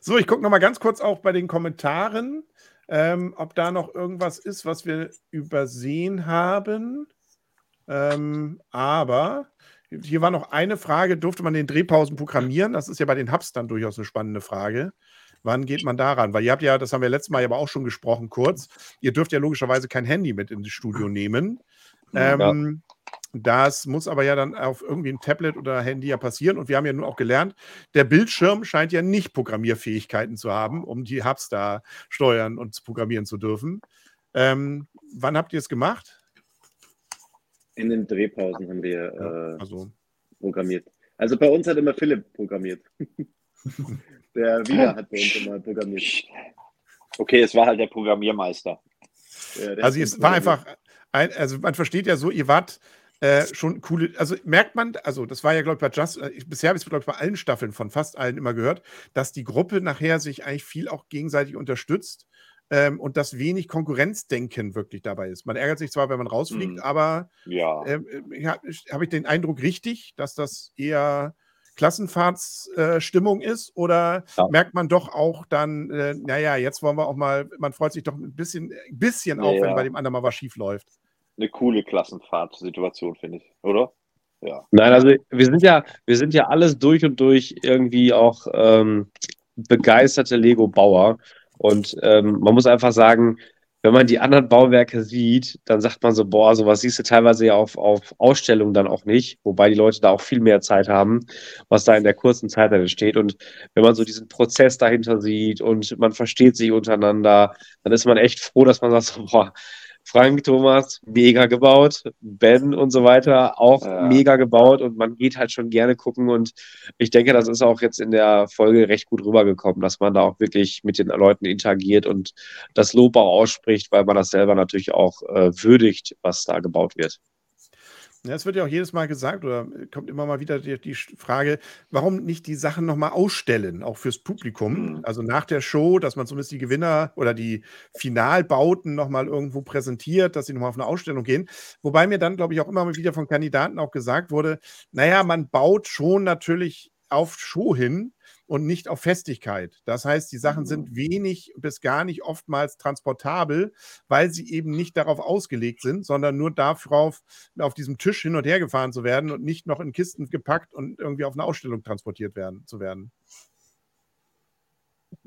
So, ich gucke noch mal ganz kurz auch bei den Kommentaren, ähm, ob da noch irgendwas ist, was wir übersehen haben. Ähm, aber hier war noch eine Frage: Durfte man den Drehpausen programmieren? Das ist ja bei den Hubs dann durchaus eine spannende Frage. Wann geht man daran? Weil ihr habt ja, das haben wir letztes Mal aber auch schon gesprochen, kurz. Ihr dürft ja logischerweise kein Handy mit ins Studio nehmen. Ähm, Das muss aber ja dann auf irgendwie ein Tablet oder Handy ja passieren. Und wir haben ja nun auch gelernt, der Bildschirm scheint ja nicht Programmierfähigkeiten zu haben, um die Hubs da steuern und programmieren zu dürfen. Ähm, wann habt ihr es gemacht? In den Drehpausen haben wir äh, also, programmiert. Also bei uns hat immer Philipp programmiert. Der Wiener hat bei uns immer programmiert. Okay, es war halt der Programmiermeister. Ja, der Also es war einfach, ein, also man versteht ja so, ihr wart äh, schon coole, also merkt man, also das war ja, glaube ich, bei Just, äh, ich, bisher habe ich es, glaube ich, bei allen Staffeln von fast allen immer gehört, dass die Gruppe nachher sich eigentlich viel auch gegenseitig unterstützt ähm, und dass wenig Konkurrenzdenken wirklich dabei ist. Man ärgert sich zwar, wenn man rausfliegt, Mhm. aber Ja. ähm, ja, habe ich den Eindruck richtig, dass das eher Klassenfahrtsstimmung äh, ist oder Ja. merkt man doch auch dann, äh, naja, jetzt wollen wir auch mal, man freut sich doch ein bisschen, ein bisschen Ja, auch, wenn bei dem anderen mal was schief läuft. Eine coole Klassenfahrtsituation, finde ich, oder? Ja. Nein, also wir sind ja, wir sind ja alles durch und durch irgendwie auch ähm, begeisterte Lego-Bauer. Und ähm, man muss einfach sagen, wenn man die anderen Bauwerke sieht, dann sagt man so, boah, sowas siehst du teilweise ja auf, auf Ausstellungen dann auch nicht, wobei die Leute da auch viel mehr Zeit haben, was da in der kurzen Zeit dann entsteht. Und wenn man so diesen Prozess dahinter sieht und man versteht sich untereinander, dann ist man echt froh, dass man sagt, so, boah, Frank, Thomas, mega gebaut, Ben und so weiter, auch Ja. mega gebaut und man geht halt schon gerne gucken und ich denke, das ist auch jetzt in der Folge recht gut rübergekommen, dass man da auch wirklich mit den Leuten interagiert und das Lob auch ausspricht, weil man das selber natürlich auch äh, würdigt, was da gebaut wird. Ja, es wird ja auch jedes Mal gesagt oder kommt immer mal wieder die, die Frage, warum nicht die Sachen nochmal ausstellen, auch fürs Publikum. Mhm. Also nach der Show, dass man zumindest die Gewinner oder die Finalbauten nochmal irgendwo präsentiert, dass sie nochmal auf eine Ausstellung gehen. Wobei mir dann, glaube ich, auch immer mal wieder von Kandidaten auch gesagt wurde, naja, man baut schon natürlich auf Show hin und nicht auf Festigkeit. Das heißt, die Sachen sind wenig bis gar nicht oftmals transportabel, weil sie eben nicht darauf ausgelegt sind, sondern nur darauf, auf diesem Tisch hin und her gefahren zu werden und nicht noch in Kisten gepackt und irgendwie auf eine Ausstellung transportiert werden zu werden.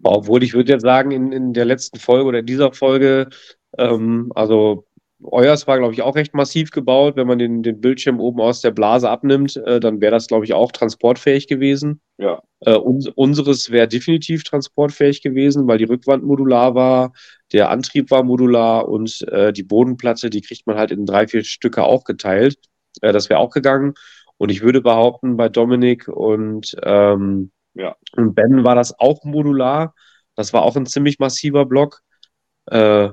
Obwohl ich würde jetzt sagen, in, in der letzten Folge oder in dieser Folge, ähm, also euers war, glaube ich, auch recht massiv gebaut. Wenn man den, den Bildschirm oben aus der Blase abnimmt, äh, dann wäre das, glaube ich, auch transportfähig gewesen. Ja. Äh, uns, unseres wäre definitiv transportfähig gewesen, weil die Rückwand modular war, der Antrieb war modular und äh, die Bodenplatte, die kriegt man halt in drei, vier Stücke aufgeteilt. Äh, das wäre auch gegangen. Und ich würde behaupten, bei Dominik und, ähm, Ja. und Ben war das auch modular. Das war auch ein ziemlich massiver Block. Äh,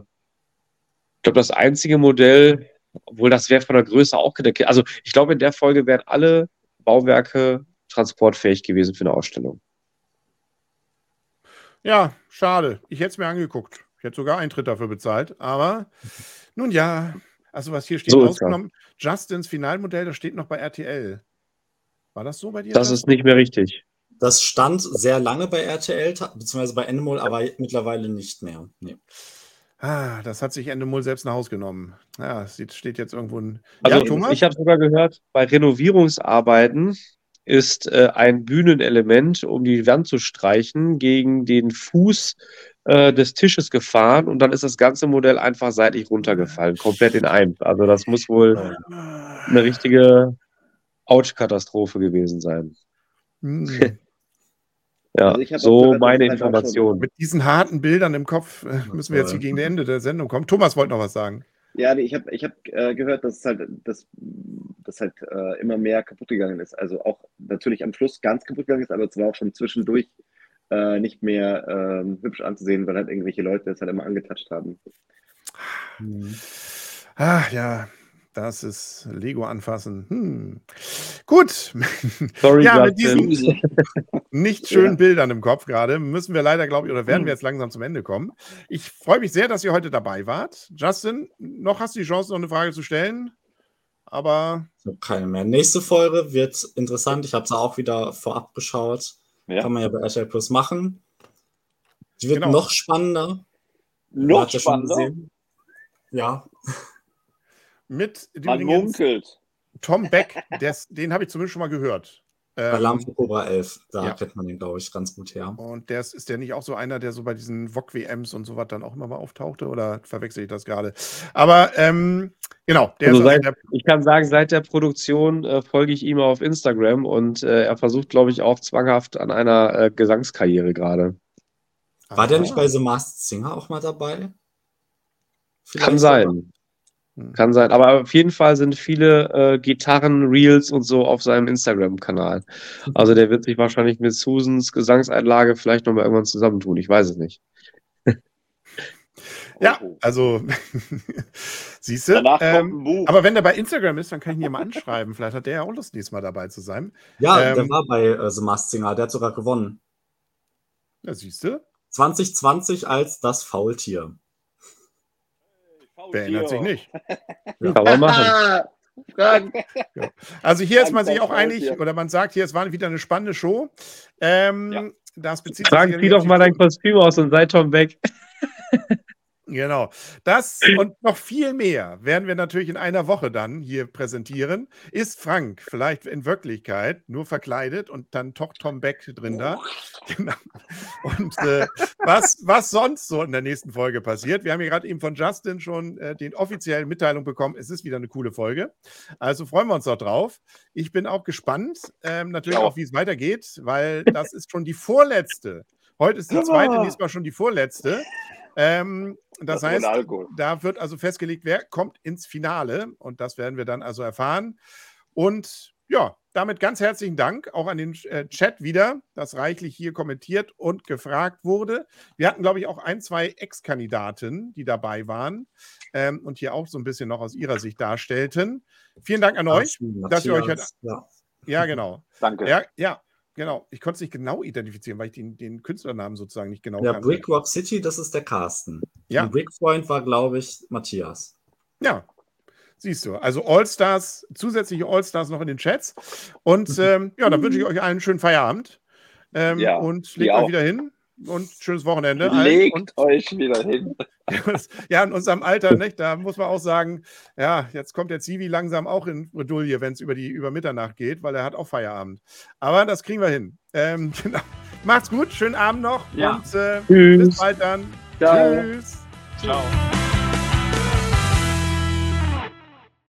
ich glaube, das einzige Modell, obwohl das wäre von der Größe auch gedeckt. Also ich glaube, in der Folge wären alle Bauwerke transportfähig gewesen für eine Ausstellung. Ja, schade. Ich hätte es mir angeguckt. Ich hätte sogar Eintritt dafür bezahlt. Aber nun ja, also was hier steht, So ausgenommen, Justins Finalmodell, das steht noch bei RTL. War das so bei dir? Das Justin? ist nicht mehr richtig. Das stand sehr lange bei RTL, beziehungsweise bei Endemol, aber mittlerweile nicht mehr. Nee. Ah, das hat sich Endemol selbst nach Haus genommen. Ja, es steht jetzt irgendwo ein. Also ja, Thomas? ich habe sogar gehört, bei Renovierungsarbeiten ist äh, ein Bühnenelement, um die Wand zu streichen, gegen den Fuß äh, des Tisches gefahren und dann ist das ganze Modell einfach seitlich runtergefallen, komplett in eins. Also das muss wohl eine richtige Ouch-Katastrophe gewesen sein. Hm. Ja, Also so gehört, meine es einfach schon- Information. Mit diesen harten Bildern im Kopf äh, müssen wir jetzt hier gegen das Ende der Sendung kommen. Thomas wollte noch was sagen. Ja, nee, ich habe ich hab, äh, gehört, dass es halt, dass, dass halt äh, immer mehr kaputt gegangen ist. Also auch natürlich am Schluss ganz kaputt gegangen ist, aber es war auch schon zwischendurch äh, nicht mehr ähm, hübsch anzusehen, weil halt irgendwelche Leute das halt immer angetatscht haben. Ah, ja, das ist Lego anfassen. Hm. Gut. Sorry, ja, mit Justin. diesen nicht schönen Ja. Bildern im Kopf gerade müssen wir leider, glaube ich, oder Hm. werden wir jetzt langsam zum Ende kommen. Ich freue mich sehr, dass ihr heute dabei wart. Justin, noch hast du die Chance, noch eine Frage zu stellen. Aber Ich habe keine mehr. Nächste Folge wird interessant. Ich habe es auch wieder vorab geschaut. Ja. Kann man ja bei RTL Plus machen. Die wird Genau. noch spannender. Noch spannender. Ja, mit Man munkelt. Tom Beck, des, den habe ich zumindest schon mal gehört. bei Ähm, Alarm für Cobra 11. Da ja. kennt man den, glaube ich, ganz gut her. Und der ist, ist der nicht auch so einer, der so bei diesen VOG-WMs und so was dann auch immer mal auftauchte? Oder verwechsel ich das gerade? Aber ähm, genau, der Also ist seit, der, ich kann sagen, seit der Produktion äh, folge ich ihm auf Instagram und äh, er versucht, glaube ich, auch zwanghaft an einer äh, Gesangskarriere gerade. War der nicht bei The Masked Singer auch mal dabei? Vielleicht Kann sein. Hm. Kann sein. Aber auf jeden Fall sind viele äh, Gitarren, Reels und so auf seinem Instagram-Kanal. Also der wird sich wahrscheinlich mit Susans Gesangseinlage vielleicht nochmal irgendwann zusammentun. Ich weiß es nicht. Ja, Oh. also, siehst du. Danach kommt Ähm, aber wenn der bei Instagram ist, dann kann ich ihn ja mal anschreiben. Vielleicht hat der ja auch Lust, nächstes Mal dabei zu sein. Ja, Ähm, der war bei äh, The Masked Singer, der hat sogar gewonnen. Ja, siehst du. 2020 als das Faultier. Wer erinnert sich nicht? Kann man machen. Frank. Also hier ist man sich auch einig, oder man sagt, hier, es war wieder eine spannende Show. Ähm, Ja. Das bezieht Frank, zieh doch mal dein Kostüm aus und sei Tom weg. Genau. Das und noch viel mehr werden wir natürlich in einer Woche dann hier präsentieren. Ist Frank vielleicht in Wirklichkeit nur verkleidet und dann doch Tom Beck drin da? Genau. Und äh, was, was sonst so in der nächsten Folge passiert? Wir haben hier gerade eben von Justin schon äh, den offiziellen Mitteilung bekommen. Es ist wieder eine coole Folge. Also freuen wir uns doch drauf. Ich bin auch gespannt, ähm, natürlich Ja. auch, wie es weitergeht, weil das ist schon die vorletzte. Heute ist die zweite, Ah. nächstes Mal schon die vorletzte. Ähm, das, Das heißt, da wird also festgelegt, wer kommt ins Finale. Und das werden wir dann also erfahren. Und ja, damit ganz herzlichen Dank auch an den äh, Chat wieder, das reichlich hier kommentiert und gefragt wurde. Wir hatten, glaube ich, auch ein, zwei Ex-Kandidaten, die dabei waren ähm, und hier auch so ein bisschen noch aus ihrer Sicht darstellten. Vielen Dank an euch. dass ihr euch ja. Ja, genau. Danke. Ja, ja, genau. Ich konnte es nicht genau identifizieren, weil ich den, den Künstlernamen sozusagen nicht genau ja, kannte. Brick Rock City, das ist der Carsten. Ja. Und Brick Freund war, glaube ich, Matthias. Ja, siehst du. Also All-Stars, zusätzliche All-Stars noch in den Chats. Und ähm, ja, dann wünsche ich euch einen schönen Feierabend. Ähm, Ja, und legt euch auch. wieder hin. Und schönes Wochenende. Legt Und euch wieder hin. ja, in unserem Alter, nicht, da muss man auch sagen, ja, jetzt kommt der Zivi langsam auch in Bredouille, wenn es über die über Mitternacht geht, weil er hat auch Feierabend. Aber das kriegen wir hin. Ähm, genau. Macht's gut, schönen Abend noch Ja. und äh, Tschüss. bis bald dann. Ciao. Tschüss. Ciao.